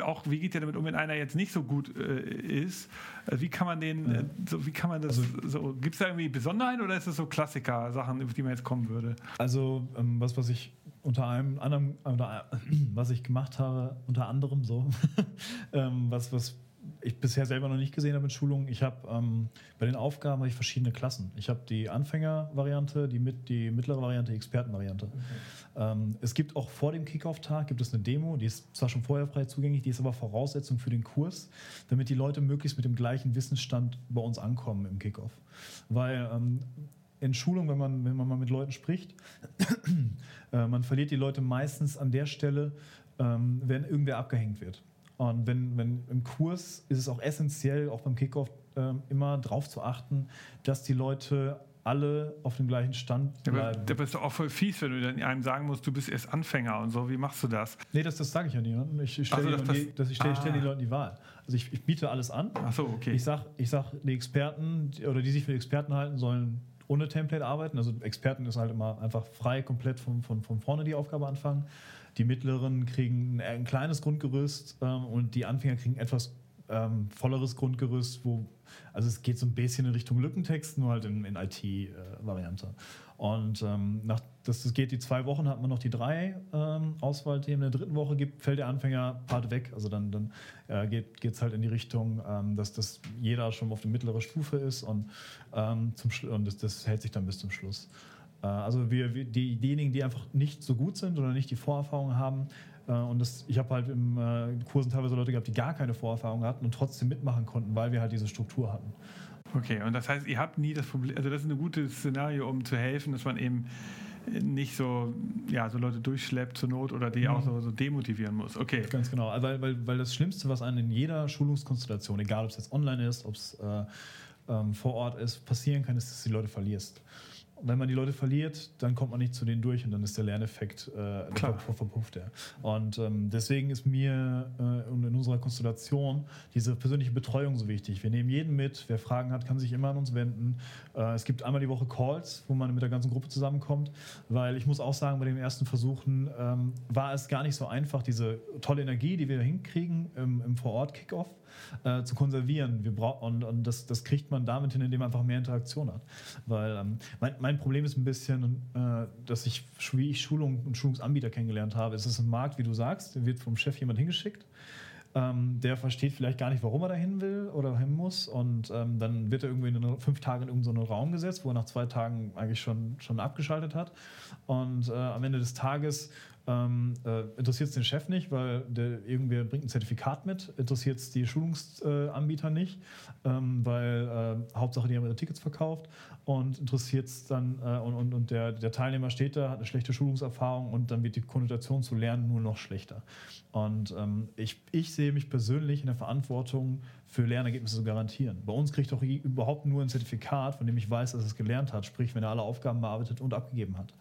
Auch wie geht ihr damit um, wenn einer jetzt nicht so gut äh, ist? Äh, wie kann man den, ja. äh, so, wie kann man das, also, so, gibt es da irgendwie Besonderheiten oder ist es so Klassiker-Sachen, auf die man jetzt kommen würde? Also, ähm, was, was ich unter einem anderen, unter, was ich gemacht habe, unter anderem so, ähm, was, was ich bisher selber noch nicht gesehen habe in Schulungen. Ich habe ähm, bei den Aufgaben habe ich verschiedene Klassen. Ich habe die Anfänger-Variante, die, mit, die mittlere Variante, die Experten-Variante. Okay. Ähm, es gibt auch vor dem Kickoff-Tag gibt es eine Demo, die ist zwar schon vorher frei zugänglich, die ist aber Voraussetzung für den Kurs, damit die Leute möglichst mit dem gleichen Wissensstand bei uns ankommen im Kickoff. Weil ähm, in Schulung, wenn man, wenn man mal mit Leuten spricht, äh, man verliert die Leute meistens an der Stelle, ähm, wenn irgendwer abgehängt wird. Und wenn, wenn im Kurs ist es auch essentiell, auch beim Kickoff, äh, immer darauf zu achten, dass die Leute alle auf dem gleichen Stand bleiben. Da bist du auch voll fies, wenn du dann einem sagen musst, du bist erst Anfänger und so. Wie machst du das? Nee, das, das sage ich ja niemandem. Ich, ich stelle so, die, ich stell, ah. stell die Leute die Wahl. Also ich, ich biete alles an. Ach so, okay. Ich sage, ich sag, die Experten oder die sich für Experten halten, sollen ohne Template arbeiten. Also Experten ist halt immer einfach frei, komplett von, von, von vorne die Aufgabe anfangen. Die mittleren kriegen ein, ein kleines Grundgerüst ähm, und die Anfänger kriegen etwas ähm, volleres Grundgerüst, wo also es geht so ein bisschen in Richtung Lückentext, nur halt in, in IT-Variante. Äh, und ähm, nach, das, das geht die zwei Wochen, hat man noch die drei ähm, Auswahlthemen. In der dritten Woche gibt, fällt der Anfängerpart weg. Also dann, dann äh, geht es halt in die Richtung, ähm, dass das jeder schon auf der mittleren Stufe ist und, ähm, zum und das, das hält sich dann bis zum Schluss. Äh, also wir, wir, die, diejenigen, die einfach nicht so gut sind oder nicht die Vorerfahrung haben, äh, und das, ich habe halt im äh, Kursen teilweise Leute gehabt, die gar keine Vorerfahrung hatten und trotzdem mitmachen konnten, weil wir halt diese Struktur hatten. Okay, und das heißt, ihr habt nie das Problem, also das ist ein gutes Szenario, um zu helfen, dass man eben nicht so, ja, so Leute durchschleppt zur Not oder die mhm. auch so, so, demotivieren muss. Okay. Ganz genau, weil, weil, weil das Schlimmste, was einem in jeder Schulungskonstellation, egal ob es jetzt online ist, ob es äh, ähm, vor Ort ist, passieren kann, ist, dass du die Leute verlierst wenn man die Leute verliert, dann kommt man nicht zu denen durch und dann ist der Lerneffekt äh, ver verpufft. Ja. Und ähm, deswegen ist mir äh, in unserer Konstellation diese persönliche Betreuung so wichtig. Wir nehmen jeden mit, wer Fragen hat, kann sich immer an uns wenden. Äh, es gibt einmal die Woche Calls, wo man mit der ganzen Gruppe zusammenkommt, weil ich muss auch sagen, bei den ersten Versuchen ähm, war es gar nicht so einfach, diese tolle Energie, die wir hinkriegen im, im Vor-Ort-Kickoff, äh, zu konservieren. Wir und und das, das kriegt man damit hin, indem man einfach mehr Interaktion hat. Weil ähm, mein, mein Problem ist ein bisschen, äh, dass ich, wie ich Schulung und Schulungsanbieter kennengelernt habe. Es ist ein Markt, wie du sagst, da wird vom Chef jemand hingeschickt. Ähm, der versteht vielleicht gar nicht, warum er dahin will oder hin muss. Und ähm, dann wird er irgendwie in fünf Tagen in irgendeinen Raum gesetzt, wo er nach zwei Tagen eigentlich schon, schon abgeschaltet hat. Und äh, am Ende des Tages ähm, äh, interessiert es den Chef nicht, weil der irgendwer bringt ein Zertifikat mit. Interessiert es die Schulungsanbieter äh, nicht, ähm, weil äh, Hauptsache die haben ihre Tickets verkauft. Und interessiert es dann, äh, und, und, und der, der, Teilnehmer steht da, hat eine schlechte Schulungserfahrung und dann wird die Konnotation zu lernen nur noch schlechter. Und ähm, ich, ich sehe mich persönlich in der Verantwortung, für Lernergebnisse zu garantieren. Bei uns kriegt doch überhaupt nur ein Zertifikat, von dem ich weiß, dass es gelernt hat, sprich, wenn er alle Aufgaben bearbeitet und abgegeben hat.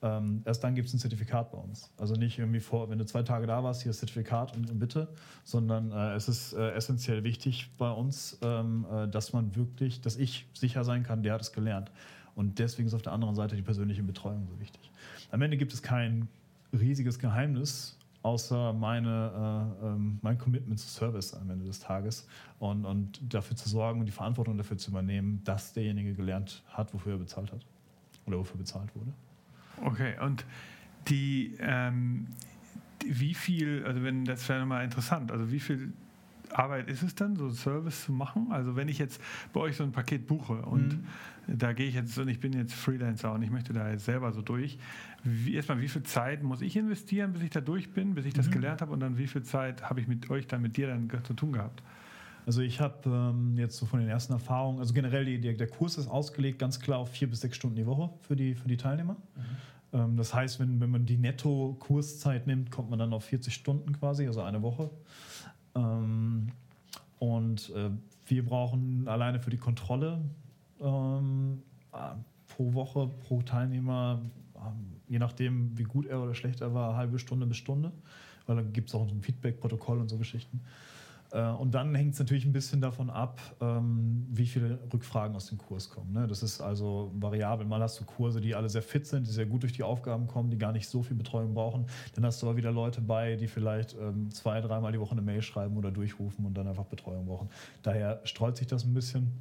Ähm, erst dann gibt es ein Zertifikat bei uns. Also nicht irgendwie vor, wenn du zwei Tage da warst, hier das Zertifikat und, und bitte, sondern äh, es ist äh, essentiell wichtig bei uns, ähm, äh, dass man wirklich, dass ich sicher sein kann, der hat es gelernt. Und deswegen ist auf der anderen Seite die persönliche Betreuung so wichtig. Am Ende gibt es kein riesiges Geheimnis, außer meine, äh, ähm, mein Commitment zu Service am Ende des Tages und, und dafür zu sorgen und die Verantwortung dafür zu übernehmen, dass derjenige gelernt hat, wofür er bezahlt hat oder wofür bezahlt wurde. Okay, und die, ähm, die, wie viel, also wenn das wäre nochmal interessant, also wie viel Arbeit ist es dann, so Service zu machen? Also wenn ich jetzt bei euch so ein Paket buche und mhm. da gehe ich jetzt und ich bin jetzt Freelancer und ich möchte da jetzt selber so durch, wie, erstmal wie viel Zeit muss ich investieren, bis ich da durch bin, bis ich das mhm. gelernt habe und dann wie viel Zeit habe ich mit euch dann, mit dir dann zu tun gehabt? Also ich habe ähm, jetzt so von den ersten Erfahrungen, also generell die, der, der, Kurs ist ausgelegt ganz klar auf vier bis sechs Stunden die Woche für die, für die Teilnehmer. Mhm. Ähm, das heißt, wenn, wenn man die Netto-Kurszeit nimmt, kommt man dann auf 40 Stunden quasi, also eine Woche. Ähm, und äh, wir brauchen alleine für die Kontrolle ähm, äh, pro Woche, pro Teilnehmer, je nachdem, wie gut er oder schlecht er war, halbe Stunde bis Stunde, weil da gibt es auch so ein Feedback-Protokoll und so Geschichten. Äh, und dann hängt es natürlich ein bisschen davon ab, ähm, wie viele Rückfragen aus dem Kurs kommen. Ne? Das ist also variabel. Mal hast du Kurse, die alle sehr fit sind, die sehr gut durch die Aufgaben kommen, die gar nicht so viel Betreuung brauchen. Dann hast du aber wieder Leute bei, die vielleicht ähm, zwei, dreimal die Woche eine Mail schreiben oder durchrufen und dann einfach Betreuung brauchen. Daher streut sich das ein bisschen.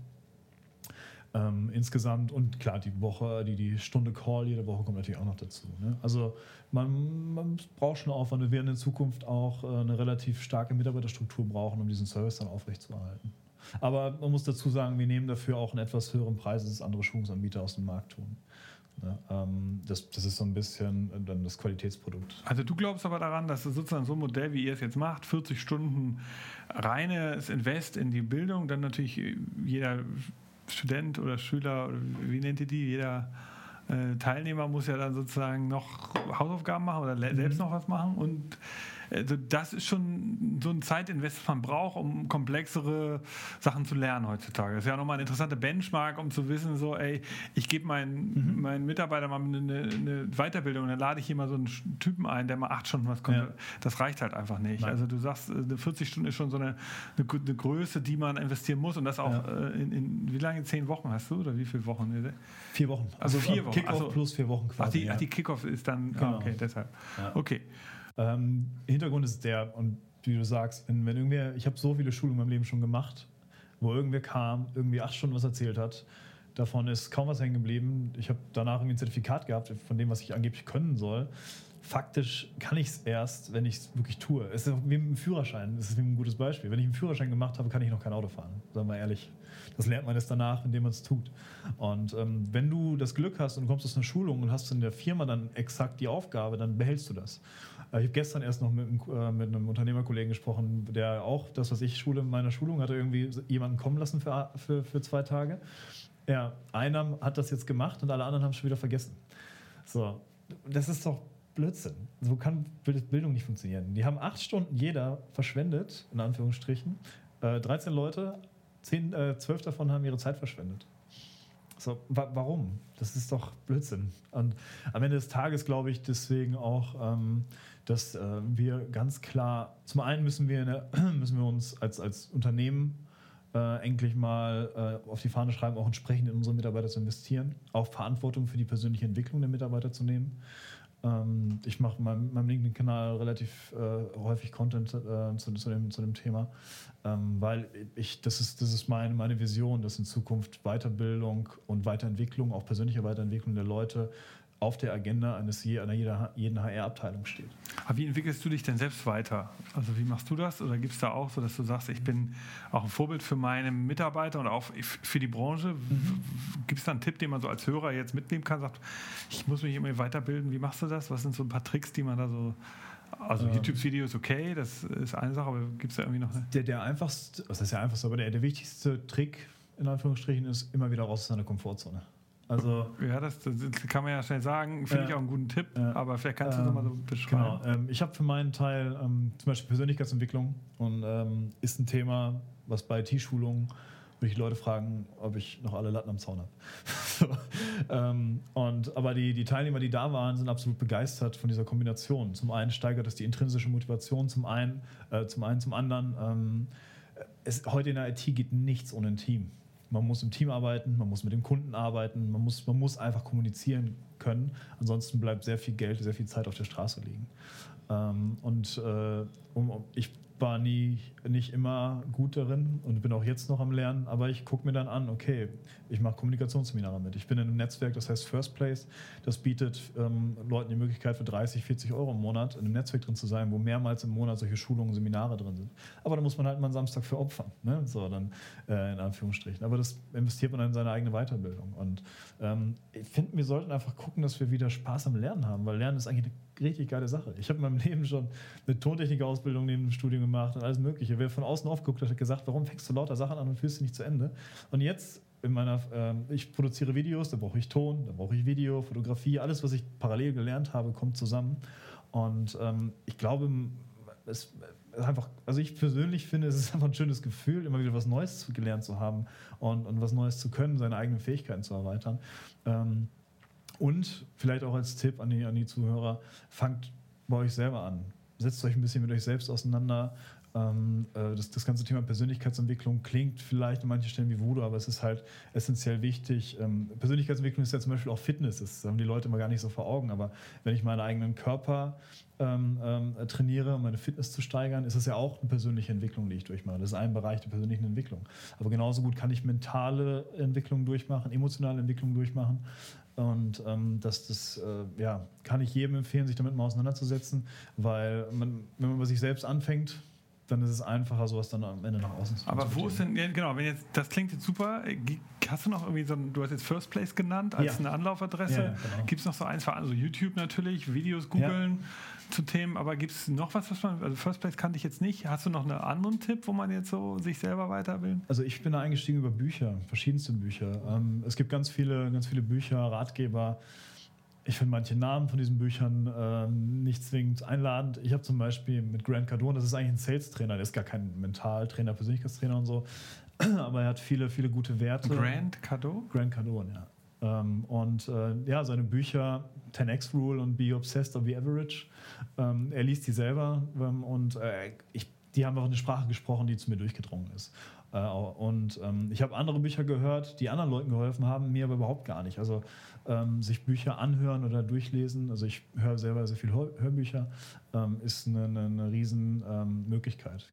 Ähm, insgesamt und klar, die Woche, die, die Stunde Call jede Woche kommt natürlich auch noch dazu. Ne? Also man, man, braucht schon Aufwand. Wir werden in Zukunft auch äh, eine relativ starke Mitarbeiterstruktur brauchen, um diesen Service dann aufrechtzuerhalten. Aber man muss dazu sagen, wir nehmen dafür auch einen etwas höheren Preis, als andere Schulungsanbieter aus dem Markt tun. Ne? Ähm, das, das, ist so ein bisschen äh, dann das Qualitätsprodukt. Also du glaubst aber daran, dass sozusagen so ein Modell, wie ihr es jetzt macht, 40 Stunden reines Invest in die Bildung, dann natürlich jeder Student oder Schüler, oder wie nennt ihr die? Jeder äh, Teilnehmer muss ja dann sozusagen noch Hausaufgaben machen oder mhm. selbst noch was machen und also das ist schon so ein Zeitinvest, das man braucht, um komplexere Sachen zu lernen heutzutage. Das ist ja nochmal eine interessante Benchmark, um zu wissen, so, ey, ich gebe meinen, mhm. meinen Mitarbeitern mal eine, eine, Weiterbildung, dann lade ich hier mal so einen Typen ein, der mal acht Stunden was kommt. Ja. Das reicht halt einfach nicht. Nein. Also du sagst, 40 äh, Stunden ist schon so eine, eine, eine, Größe, die man investieren muss und das auch ja. Äh, in, in, wie lange? Zehn Wochen hast du oder wie viele Wochen? Vier Wochen. Also, also vier Wochen. Kickoff also, plus vier Wochen quasi. Ach, die, ja. die Kickoff ist dann, ah, genau. okay, deshalb. Okay. Ähm, Hintergrund ist der, und wie du sagst, wenn, wenn irgendwer, ich habe so viele Schulungen in meinem Leben schon gemacht, wo irgendwer kam, irgendwie acht Stunden was erzählt hat, davon ist kaum was hängen geblieben. Ich habe danach irgendwie ein Zertifikat gehabt von dem, was ich angeblich können soll. Faktisch kann ich es erst, wenn ich es wirklich tue. Es ist wie mit dem Führerschein. Das ist wie ein gutes Beispiel. Wenn ich einen Führerschein gemacht habe, kann ich noch kein Auto fahren. Sagen wir ehrlich. Das lernt man erst danach, indem man es tut. Und ähm, wenn du das Glück hast und kommst aus einer Schulung und hast in der Firma dann exakt die Aufgabe, dann behältst du das. Ich habe gestern erst noch mit, äh, mit, einem Unternehmerkollegen gesprochen, der auch das, was ich schule in meiner Schulung, hatte irgendwie jemanden kommen lassen für, für, für zwei Tage. Ja, einer hat das jetzt gemacht und alle anderen haben es schon wieder vergessen. So, das ist doch Blödsinn. So kann Bildung nicht funktionieren. Die haben acht Stunden jeder verschwendet, in Anführungsstrichen. Äh, 13 Leute, 10, äh, 12 davon haben ihre Zeit verschwendet. So, wa warum? Das ist doch Blödsinn. Und am Ende des Tages glaube ich deswegen auch, ähm, dass äh, wir ganz klar, zum einen müssen wir, der, müssen wir uns als, als Unternehmen äh, endlich mal äh, auf die Fahne schreiben, auch entsprechend in unsere Mitarbeiter zu investieren, auch Verantwortung für die persönliche Entwicklung der Mitarbeiter zu nehmen. Ähm, ich mache in meinem, meinem LinkedIn-Kanal relativ äh, häufig Content äh, zu, zu, dem, zu dem Thema, ähm, weil ich, das ist, das ist meine, meine Vision, dass in Zukunft Weiterbildung und Weiterentwicklung, auch persönliche Weiterentwicklung der Leute auf der Agenda eines einer jeder, jeden HR-Abteilung steht. Aber wie entwickelst du dich denn selbst weiter? Also wie machst du das? Oder gibt es da auch so, dass du sagst, ich bin auch ein Vorbild für meine Mitarbeiter und auch für die Branche? Mhm. Gibt es da einen Tipp, den man so als Hörer jetzt mitnehmen kann? Sagt, ich muss mich immer weiterbilden. Wie machst du das? Was sind so ein paar Tricks, die man da so also ähm, YouTube-Video ist okay, das ist eine Sache, aber gibt es da irgendwie noch eine? Der, der einfachste, das ist ja einfachste, aber der, der wichtigste Trick in Anführungsstrichen ist immer wieder raus aus seiner Komfortzone. Also, ja, das, das, kann man ja schnell sagen. Finde äh, ich auch einen guten Tipp, äh, aber vielleicht kannst du ähm, das mal so beschreiben. Genau. Ähm, ich habe für meinen Teil ähm, zum Beispiel Persönlichkeitsentwicklung und ähm, ist ein Thema, was bei IT-Schulungen würde ich Leute fragen, ob ich noch alle Latten am Zaun habe. so, ähm, und, aber die, die Teilnehmer, die da waren, sind absolut begeistert von dieser Kombination. Zum einen steigert es die intrinsische Motivation, zum einen, äh, zum, einen zum anderen. Ähm, es, heute in der IT geht nichts ohne ein Team. Man muss im Team arbeiten, man muss mit dem Kunden arbeiten, man muss, man muss einfach kommunizieren können. Ansonsten bleibt sehr viel Geld, sehr viel Zeit auf der Straße liegen. Ähm, und äh, um, ich war nie, nicht immer gut darin und bin auch jetzt noch am Lernen, aber ich gucke mir dann an, okay, ich mache Kommunikationsseminare mit. Ich bin in einem Netzwerk, das heißt First Place. Das bietet ähm, Leuten die Möglichkeit für 30, 40 Euro im Monat in einem Netzwerk drin zu sein, wo mehrmals im Monat solche Schulungen, Seminare drin sind. Aber da muss man halt mal einen Samstag für opfern, ne? so dann äh, in Anführungsstrichen. Aber das investiert man in seine eigene Weiterbildung. Und ähm, ich finde, wir sollten einfach gucken, dass wir wieder Spaß am Lernen haben, weil Lernen ist eigentlich eine richtig geile Sache. Ich habe in meinem Leben schon eine Tontechnik-Ausbildung neben dem Studium gemacht und alles Mögliche. Wer von außen aufgeguckt hat, hat gesagt, warum fängst du lauter Sachen an und führst sie nicht zu Ende? Und jetzt in meiner, äh, ich produziere Videos, da brauche ich Ton, da brauche ich Video, Fotografie, alles, was ich parallel gelernt habe, kommt zusammen. Und ähm, ich glaube, es ist einfach, also ich persönlich finde, es ist einfach ein schönes Gefühl, immer wieder was Neues gelernt zu haben und, und was Neues zu können, seine eigenen Fähigkeiten zu erweitern. Ähm, und vielleicht auch als Tipp an die, an die Zuhörer, fangt bei euch selber an. Setzt euch ein bisschen mit euch selbst auseinander. Ähm, äh, das, das, ganze Thema Persönlichkeitsentwicklung klingt vielleicht an manchen Stellen wie Voodoo, aber es ist halt essentiell wichtig. Ähm, Persönlichkeitsentwicklung ist ja zum Beispiel auch Fitness. Das haben die Leute immer gar nicht so vor Augen. Aber wenn ich meinen eigenen Körper ähm, ähm, trainiere, um meine Fitness zu steigern, ist das ja auch eine persönliche Entwicklung, die ich durchmache. Das ist ein Bereich der persönlichen Entwicklung. Aber genauso gut kann ich mentale Entwicklung durchmachen, emotionale Entwicklung durchmachen. Und ähm, das, das äh, ja, kann ich jedem empfehlen, sich damit mal auseinanderzusetzen, weil man, wenn man bei sich selbst anfängt, dann ist es einfacher, sowas dann am Ende nach außen zu Aber wo ist denn, ja, genau, wenn jetzt, das klingt jetzt super, hast du noch irgendwie so ein, du hast jetzt First Place genannt als ja. eine Anlaufadresse. Ja, genau. Gibt es noch so eins, also YouTube natürlich, Videos googeln zu Themen, aber gibt es noch was, was man, also First Place kannte ich jetzt nicht. Hast du noch einen anderen Tipp, wo man jetzt so sich selber weiterbilden? Also ich bin da eingestiegen über Bücher, verschiedenste Bücher. Ähm, es gibt ganz viele, ganz viele Bücher, Ratgeber ich finde manche Namen von diesen Büchern äh, nicht zwingend einladend. Ich habe zum Beispiel mit Grant Cardone, das ist eigentlich ein Sales-Trainer, der ist gar kein Mentaltrainer, Persönlichkeitstrainer und so, aber er hat viele, viele gute Werte. Grant Cardone? Grant Cardone, ja. Ähm, und äh, ja, seine Bücher 10x Rule und Be Obsessed or Be Average, ähm, er liest die selber ähm, und äh, ich, die haben auch eine Sprache gesprochen, die zu mir durchgedrungen ist. Äh, und ähm, ich habe andere Bücher gehört, die anderen Leuten geholfen haben, mir aber überhaupt gar nicht. Also ähm, sich Bücher anhören oder durchlesen, also ich höre selber sehr viel Hörbücher, ähm, ist eine, eine, eine Riesenmöglichkeit.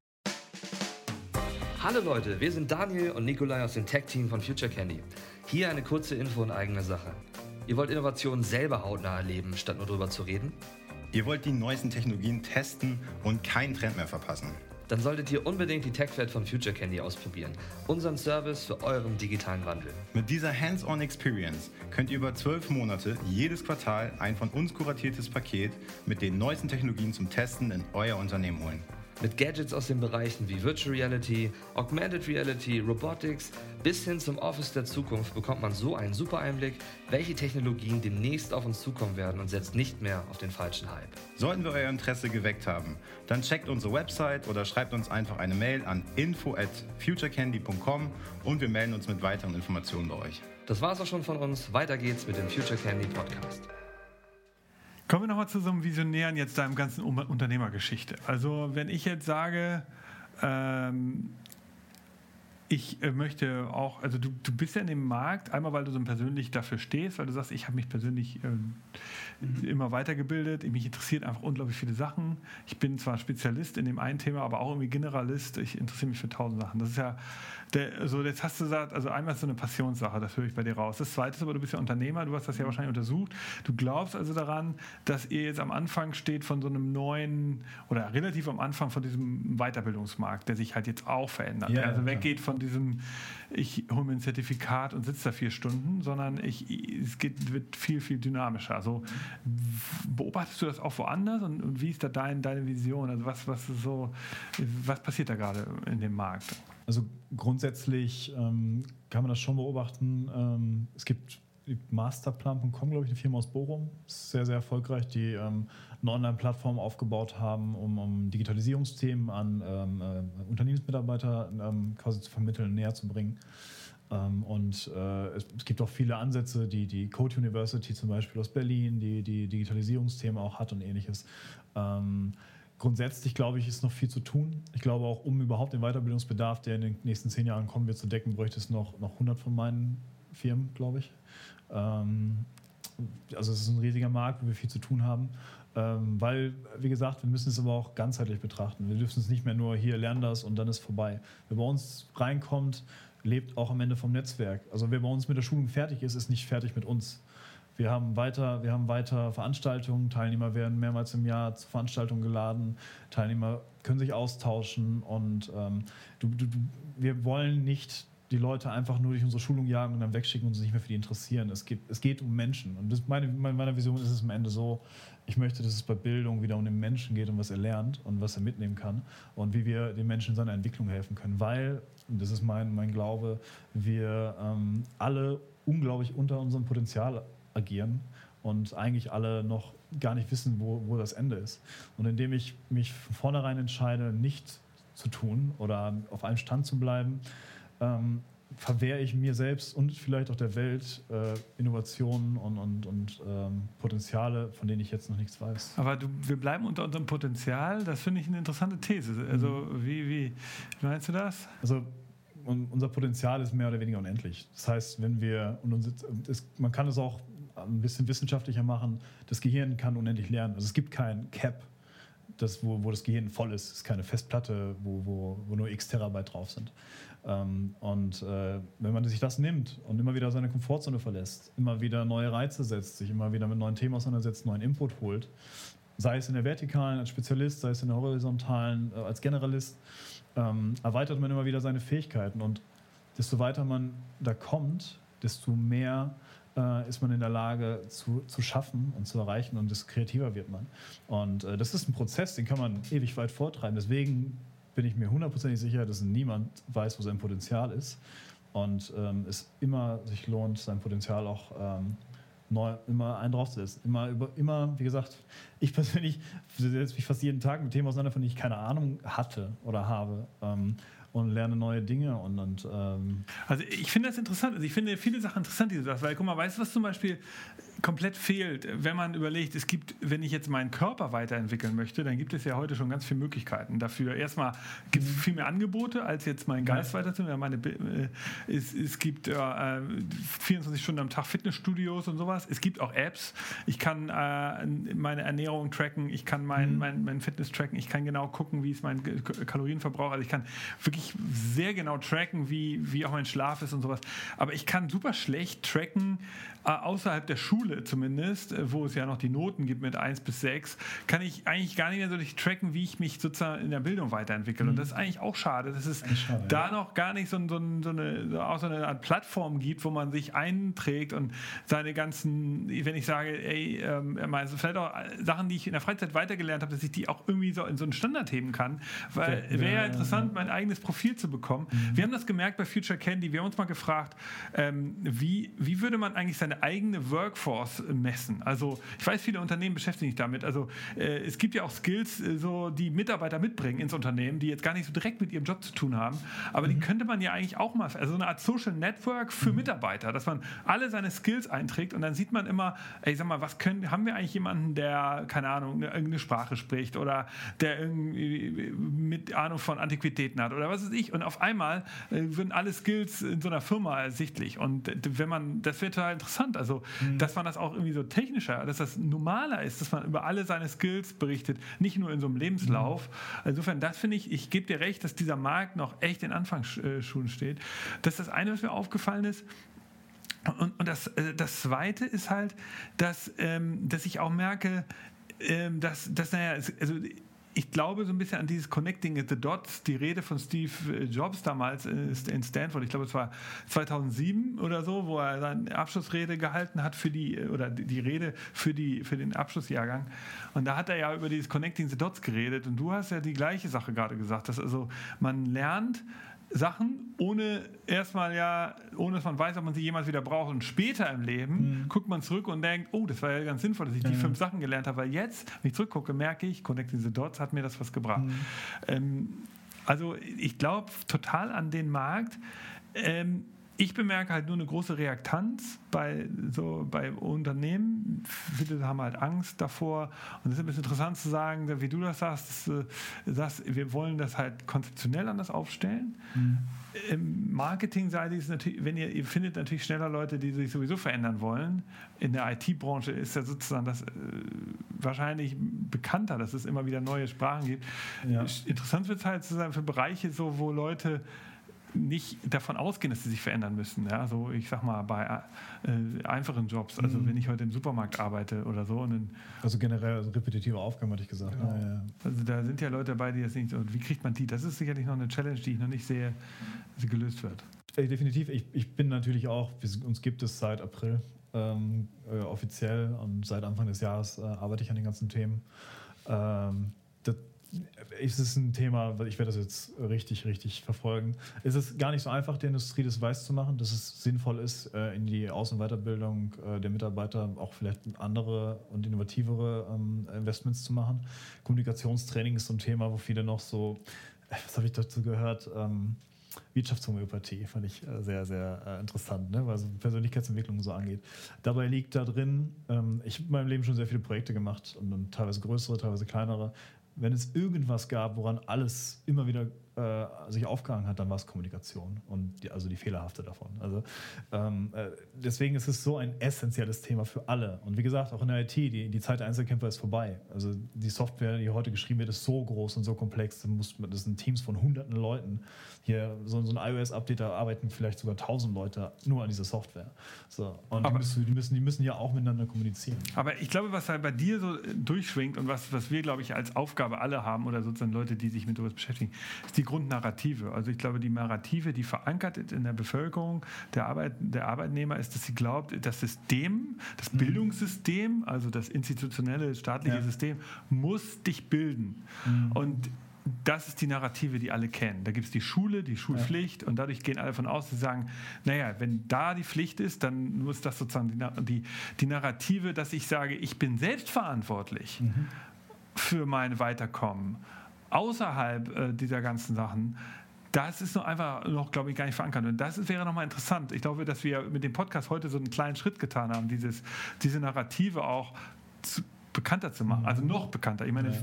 Hallo Leute, wir sind Daniel und Nikolai aus dem Tech-Team von Future Candy. Hier eine kurze Info in eigener Sache. Ihr wollt Innovationen selber hautnah erleben, statt nur drüber zu reden? Ihr wollt die neuesten Technologien testen und keinen Trend mehr verpassen? Dann solltet ihr unbedingt die TechFed von Future Candy ausprobieren. Unseren Service für euren digitalen Wandel. Mit dieser Hands-on Experience könnt ihr über zwölf Monate jedes Quartal ein von uns kuratiertes Paket mit den neuesten Technologien zum Testen in euer Unternehmen holen. Mit Gadgets aus den Bereichen wie Virtual Reality, Augmented Reality, Robotics bis hin zum Office der Zukunft bekommt man so einen super Einblick, welche Technologien demnächst auf uns zukommen werden und setzt nicht mehr auf den falschen Hype. Sollten wir euer Interesse geweckt haben, dann checkt unsere Website oder schreibt uns einfach eine Mail an info at futurecandy.com und wir melden uns mit weiteren Informationen bei euch. Das war's auch schon von uns. Weiter geht's mit dem Future Candy Podcast. Kommen wir nochmal zu so einem Visionären jetzt deinem ganzen Unternehmergeschichte. Also wenn ich jetzt sage, ähm, ich äh, möchte auch, also du, du bist ja in dem Markt, einmal weil du so persönlich dafür stehst, weil du sagst, ich habe mich persönlich äh, mhm. immer weitergebildet, mich interessiert einfach unglaublich viele Sachen. Ich bin zwar Spezialist in dem einen Thema, aber auch irgendwie Generalist, ich interessiere mich für tausend Sachen. Das ist ja, der, also jetzt hast du gesagt, also einmal ist so eine Passionssache, das höre ich bei dir raus. Das zweite ist aber, du bist ja Unternehmer, du hast das ja wahrscheinlich untersucht. Du glaubst also daran, dass ihr jetzt am Anfang steht von so einem neuen oder relativ am Anfang von diesem Weiterbildungsmarkt, der sich halt jetzt auch verändert. Ja, also weggeht von diesem, ich hole mir ein Zertifikat und sitze da vier Stunden, sondern ich, es geht, wird viel, viel dynamischer. Also beobachtest du das auch woanders und, und wie ist da dein, deine Vision? Also was, was so, was passiert da gerade in dem Markt? Also grundsätzlich ähm, kann man das schon beobachten. Ähm, es gibt Masterplan.com, glaube ich, eine Firma aus Bochum, sehr, sehr erfolgreich, die ähm, eine Online-Plattform aufgebaut haben, um, um Digitalisierungsthemen an ähm, äh, Unternehmensmitarbeiter ähm, quasi zu vermitteln, näher zu bringen. Ähm, und äh, es, es, gibt auch viele Ansätze, die die Code University zum Beispiel aus Berlin, die die Digitalisierungsthemen auch hat und ähnliches. Grundsätzlich glaube ich, ist noch viel zu tun. Ich glaube auch, um überhaupt den Weiterbildungsbedarf, der in den nächsten zehn Jahren kommen wird, zu decken, bräuchte es noch, noch 100 von meinen Firmen, glaube ich. Ähm, also es ist ein riesiger Markt, wo wir viel zu tun haben. Ähm, weil, wie gesagt, wir müssen es aber auch ganzheitlich betrachten. Wir dürfen es nicht mehr nur hier lernen das und dann ist vorbei. Wer bei uns reinkommt, lebt auch am Ende vom Netzwerk. Also wer bei uns mit der Schulung fertig ist, ist nicht fertig mit uns. Wir haben weiter, wir haben weiter Veranstaltungen, Teilnehmer werden mehrmals im Jahr zu Veranstaltungen geladen, Teilnehmer können sich austauschen und ähm, du, du, wir wollen nicht die Leute einfach nur durch unsere Schulung jagen und dann wegschicken und sich nicht mehr für die interessieren. Es geht, es geht um Menschen. Und das, meine, meine Vision ist es am Ende so, ich möchte, dass es bei Bildung wieder um den Menschen geht und was er lernt und was er mitnehmen kann und wie wir den Menschen in seiner Entwicklung helfen können. Weil, und das ist mein, mein Glaube, wir ähm, alle unglaublich unter unserem Potenzial agieren und eigentlich alle noch gar nicht wissen, wo, wo das Ende ist. Und indem ich mich von vornherein entscheide, nicht zu tun oder auf einem Stand zu bleiben, ähm, verwehre ich mir selbst und vielleicht auch der Welt äh, Innovationen und, und, und ähm, Potenziale, von denen ich jetzt noch nichts weiß. Aber du, wir bleiben unter unserem Potenzial, das finde ich eine interessante These. Also mhm. wie, wie meinst du das? Also unser Potenzial ist mehr oder weniger unendlich. Das heißt, wenn wir, und uns, man kann es auch ein bisschen wissenschaftlicher machen. Das Gehirn kann unendlich lernen. Also es gibt kein Cap, das, wo, wo das Gehirn voll ist. Es ist keine Festplatte, wo, wo, wo nur x Terabyte drauf sind. Ähm, und äh, wenn man sich das nimmt und immer wieder seine Komfortzone verlässt, immer wieder neue Reize setzt, sich immer wieder mit neuen Themen auseinandersetzt, neuen Input holt, sei es in der vertikalen als Spezialist, sei es in der horizontalen äh, als Generalist, ähm, erweitert man immer wieder seine Fähigkeiten. Und desto weiter man da kommt, desto mehr äh, ist man in der Lage zu, zu schaffen und zu erreichen und desto kreativer wird man. Und äh, das ist ein Prozess, den kann man ewig weit vortreiben. Deswegen bin ich mir hundertprozentig sicher, dass niemand weiß, wo sein Potenzial ist und ähm, es immer sich lohnt, sein Potenzial auch ähm, neu, immer einen draufzusetzen. Immer, über, immer, wie gesagt, ich persönlich setze mich fast jeden Tag mit Themen auseinander, von denen ich keine Ahnung hatte oder habe. Ähm, und lerne neue Dinge und, und ähm also ich finde das interessant. Also ich finde viele Sachen interessant, die du sagst, weil guck mal, weißt du, was zum Beispiel komplett fehlt, wenn man überlegt, es gibt, wenn ich jetzt meinen Körper weiterentwickeln möchte, dann gibt es ja heute schon ganz viele Möglichkeiten dafür. Erstmal gibt es viel mehr Angebote, als jetzt meinen Geist weiterzuentwickeln. Meine, äh, es, es gibt äh, 24 Stunden am Tag Fitnessstudios und sowas. Es gibt auch Apps. Ich kann äh, meine Ernährung tracken, ich kann mein, mhm. mein, mein Fitness tracken, ich kann genau gucken, wie ist mein Kalorienverbrauch. Also ich kann wirklich sehr genau tracken, wie, wie auch mein Schlaf ist und sowas. Aber ich kann super schlecht tracken, äh, außerhalb der Schule zumindest, äh, wo es ja noch die Noten gibt mit 1 bis 6, kann ich eigentlich gar nicht mehr so richtig tracken, wie ich mich sozusagen in der Bildung weiterentwickle. Mhm. Und das ist eigentlich auch schade, dass es schade, da ja. noch gar nicht so, so, so, eine, auch so eine Art Plattform gibt, wo man sich einträgt und seine ganzen, wenn ich sage, ey, ähm, vielleicht auch Sachen, die ich in der Freizeit weitergelernt habe, dass ich die auch irgendwie so in so einen Standard heben kann. Weil wäre ja, interessant, mein eigenes Profil zu bekommen. Mhm. Wir haben das gemerkt bei Future Candy. Wir haben uns mal gefragt, ähm, wie, wie würde man eigentlich seine eigene Workforce messen? Also ich weiß, viele Unternehmen beschäftigen sich damit. Also äh, es gibt ja auch Skills, äh, so, die Mitarbeiter mitbringen ins Unternehmen, die jetzt gar nicht so direkt mit ihrem Job zu tun haben. Aber mhm. die könnte man ja eigentlich auch mal, also eine Art Social Network für mhm. Mitarbeiter, dass man alle seine Skills einträgt und dann sieht man immer, ey, sag mal, was können, haben wir eigentlich jemanden, der, keine Ahnung, irgendeine Sprache spricht oder der irgendwie mit Ahnung von Antiquitäten hat oder was weiß ich. Und auf einmal äh, würden alle Skills in so einer Firma ersichtlich. Und wenn man, das wäre total interessant. Also, mhm. dass man das auch irgendwie so technischer, dass das normaler ist, dass man über alle seine Skills berichtet, nicht nur in so einem Lebenslauf. Mhm. Insofern, das finde ich, ich gebe dir recht, dass dieser Markt noch echt in Anfangsschuhen steht. Das ist das eine, was mir aufgefallen ist. Und, und das, äh, das Zweite ist halt, dass, ähm, dass ich auch merke, ähm, dass, dass naja, also ich glaube so ein bisschen an dieses Connecting the Dots, die Rede von Steve äh, Jobs damals in Stanford, ich glaube es war 2007 oder so, wo er seine Abschlussrede gehalten hat für die, äh, oder die Rede für, die, für den Abschlussjahrgang. Und da hat er ja über dieses Connecting the Dots geredet. Und du hast ja die gleiche Sache gerade gesagt, dass also man lernt, Sachen, ohne erstmal ja, ohne dass man weiß, ob man sie jemals wieder braucht. Und später im Leben mhm. guckt man zurück und denkt, oh, das war ja ganz sinnvoll, dass ich ja, die fünf Sachen gelernt habe. Weil jetzt, wenn ich zurückgucke, merke ich, Connecting the Dots hat mir das was gebracht. Mhm. Ähm, also ich glaube total an den Markt. Ähm, ich bemerke halt nur eine große Reaktanz bei, so, bei Unternehmen. Viele haben halt Angst davor. Und es ist ein bisschen interessant zu sagen, wie du das sagst, dass, äh, wir wollen das halt konzeptionell anders aufstellen. Mhm. Im Marketingseite ist natürlich, wenn ihr, ihr findet natürlich schneller Leute, die sich sowieso verändern wollen. In der IT-Branche ist ja sozusagen das äh, wahrscheinlich bekannter, dass es immer wieder neue Sprachen gibt. Ja. Interessant wird es halt zu sein für Bereiche, so, wo Leute nicht davon ausgehen, dass sie sich verändern müssen. Ja? Also ich sag mal, bei äh, einfachen Jobs, also mhm. wenn ich heute im Supermarkt arbeite oder so. also generell also repetitive Aufgaben, hatte ich gesagt. Genau. Ja, ja. Also da sind ja Leute dabei, die jetzt nicht, wie kriegt man die? Das ist sicherlich noch eine Challenge, die ich noch nicht sehe, sie gelöst wird. Äh, definitiv. Ich, ich bin natürlich auch, uns gibt es seit April ähm, äh, offiziell und seit Anfang des Jahres äh, arbeite ich an den ganzen Themen. Ähm, das, ist es ein Thema, ich werde das jetzt richtig, richtig verfolgen. Es ist gar nicht so einfach, der Industrie das weiß zu machen, dass es sinnvoll ist, äh, in die Aus- und Weiterbildung äh, der Mitarbeiter auch vielleicht andere und innovativere ähm, Investments zu machen. Kommunikationstraining ist so ein Thema, wo viele noch so, äh, was habe ich dazu gehört? Ähm, Wirtschaftshomöopathie fand ich sehr, sehr interessant, ne? was Persönlichkeitsentwicklung so angeht. Dabei liegt da drin, ähm, ich habe in meinem Leben schon sehr viele Projekte gemacht und teilweise größere, teilweise kleinere, wenn es irgendwas gab, woran alles immer wieder äh, sich aufgehangen hat, dann war es Kommunikation und die, also die fehlerhafte davon. Also ähm, äh, deswegen ist es so ein essentielles Thema für alle. Und wie gesagt, auch in der IT, die, die Zeit der Einzelkämpfer ist vorbei. Also die Software, die heute geschrieben wird, ist so groß und so komplex. Da muss, das sind Teams von hunderten Leuten. Hier so, so ein iOS-Update, da arbeiten vielleicht sogar tausend Leute nur an dieser Software. So. Und die müssen, die, müssen, die müssen ja auch miteinander kommunizieren. Aber ich glaube, was halt bei dir so durchschwingt und was, was wir, glaube ich, als Aufgabe alle haben oder sozusagen Leute, die sich mit sowas beschäftigen, ist die Grundnarrative. Also ich glaube, die Narrative, die verankert ist in der Bevölkerung der, Arbeit, der Arbeitneimer, ist, dass sie glaubt, das System, das mhm. Bildungssystem, also das institutionelle staatliche ja. System, muss dich bilden. Mhm. Und das ist die Narrative, die alle kennen. Da gibt es die Schule, die Schulpflicht ja. und dadurch gehen alle davon aus, sie sagen, naja, wenn da die Pflicht ist, dann muss das sozusagen die, die, die Narrative, dass ich sage, ich bin selbstverantwortlich mhm. für mein Weiterkommen außerhalb äh, dieser ganzen Sachen. Das ist noch einfach noch, glaube ich, gar nicht verankert. Und das wäre nochmal interessant. Ich glaube, dass wir mit dem Podcast heute so einen kleinen Schritt getan haben, dieses, diese Narrative auch zu, bekannter zu machen. Also noch bekannter. Ich meine, ja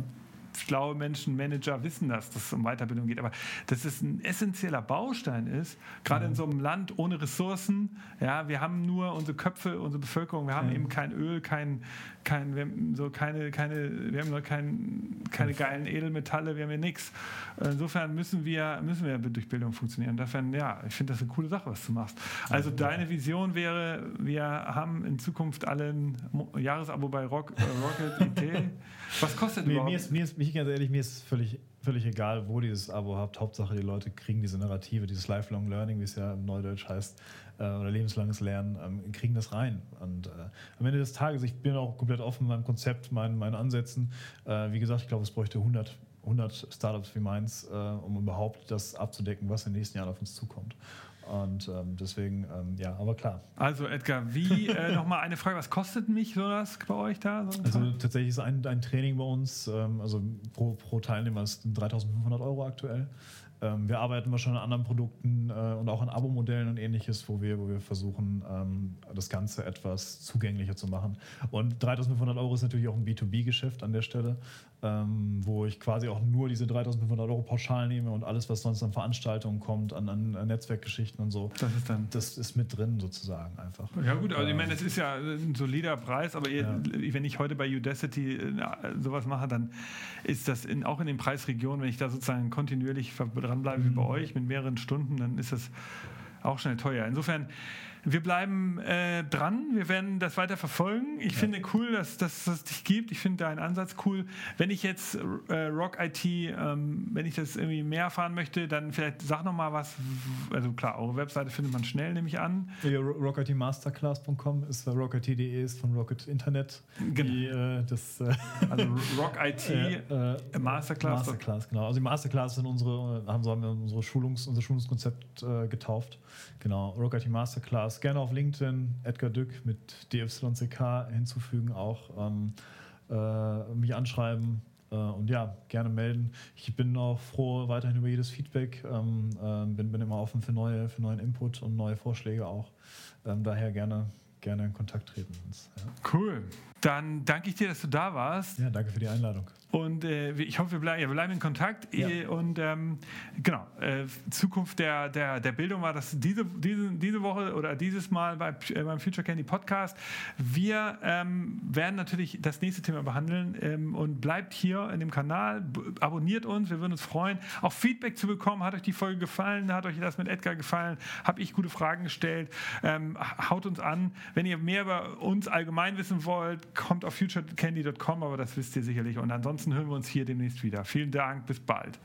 schlaue Menschen, Manager wissen das, dass es um Weiterbildung geht. Aber dass es ein essentieller Baustein ist, gerade mhm. in so einem Land ohne Ressourcen. Ja, wir haben nur unsere Köpfe, unsere Bevölkerung. Wir haben mhm. eben kein Öl, kein, kein, wir haben so keine, keine, wir haben noch kein, keine geilen Edelmetalle, wir haben ja nichts. Insofern müssen wir, müssen wir durch Bildung funktionieren. Insofern, ja, ich finde das eine coole Sache, was du machst. Also ja, deine Vision wäre, wir haben in Zukunft alle ein Jahresabo bei Rock, äh, Rocket IT. Was kostet mir, überhaupt? Mir ist, mir ist, mich ganz ehrlich, mir ist völlig, völlig egal, wo dieses Abo habt. Hauptsache, die Leute kriegen diese Narrative, dieses Lifelong Learning, wie es ja im Neudeutsch heißt, äh, oder lebenslanges Lernen, ähm, kriegen das rein. Und äh, am Ende des Tages, ich bin auch komplett offen in meinem Konzept, meinen, meinen Ansätzen. Äh, wie gesagt, ich glaube, es bräuchte 100 100 Startups wie meins, äh, um überhaupt das abzudecken, was in den nächsten Jahren auf uns zukommt. Und ähm, deswegen, ähm, ja, aber klar. Also Edgar, wie, äh, nochmal eine Frage, was kostet mich so das bei euch da? So also tatsächlich ist ein, ein Training bei uns, ähm, also pro, pro Teilnehmer ist 3500 Euro aktuell. Ähm, wir arbeiten schon an anderen Produkten äh, und auch an Abo-Modellen und ähnliches, wo wir, wo wir versuchen, ähm, das Ganze etwas zugänglicher zu machen. Und 3500 Euro ist natürlich auch ein B2B-Geschäft an der Stelle, ähm, wo ich quasi auch nur diese 3500 Euro pauschal nehme und alles, was sonst an Veranstaltungen kommt, an, an Netzwerkgeschichten und so. Das ist dann. Das ist mit drin sozusagen einfach. Ja, gut, also ich meine, es ist ja ein solider Preis, aber ihr, ja. wenn ich heute bei Udacity äh, sowas mache, dann ist das in, auch in den Preisregionen, wenn ich da sozusagen kontinuierlich dranbleibe mhm. wie bei mhm. euch mit mehreren Stunden, dann ist das auch schnell teuer. Insofern wir bleiben äh, dran, wir werden das weiter verfolgen. Ich ja. finde cool, dass, dass es dich gibt. Ich finde deinen Ansatz cool. Wenn ich jetzt äh, Rock IT, ähm, wenn ich das irgendwie mehr erfahren möchte, dann vielleicht sag noch mal was. Also klar, eure Webseite findet man schnell, nehme ich an. Ja, rockitmasterclass.com ist äh, rockit.de ist von Rocket Internet. Genau. Die, äh, das, äh, also Rock IT äh, Masterclass. Masterclass, genau. Also die Masterclass sind unsere, haben, so haben wir unsere Schulungs, unser Schulungskonzept getauft. Genau, Rock IT Masterclass Podcast gerne auf LinkedIn, Edgar Dück mit DYCK hinzufügen, auch ähm, äh, mich anschreiben äh, und ja, gerne melden. Ich bin auch froh weiterhin über jedes Feedback, ähm, äh, bin, bin immer offen für, neue, für neuen Input und neue Vorschläge auch. Ähm, daher gerne, gerne in Kontakt treten. Ja. Cool. Dann danke ich dir, dass du da warst. Ja, danke für die Einladung. Und äh, ich hoffe, wir bleiben, ja, wir bleiben in Kontakt. Ja. Und ähm, genau, äh, Zukunft der, der, der Bildung war das diese, diese, diese Woche oder dieses Mal bei, äh, beim Future Candy Podcast. Wir ähm, werden natürlich das nächste Thema behandeln ähm, und bleibt hier in dem Kanal, abonniert uns, wir würden uns freuen, auch Feedback zu bekommen. Hat euch die Folge gefallen? Hat euch das mit Edgar gefallen? Habe ich gute Fragen gestellt? Ähm, haut uns an. Wenn ihr mehr über uns allgemein wissen wollt, kommt auf futurecandy.com, aber das wisst ihr sicherlich. Und ansonsten hören wir uns hier demnächst wieder. Vielen Dank, bis bald.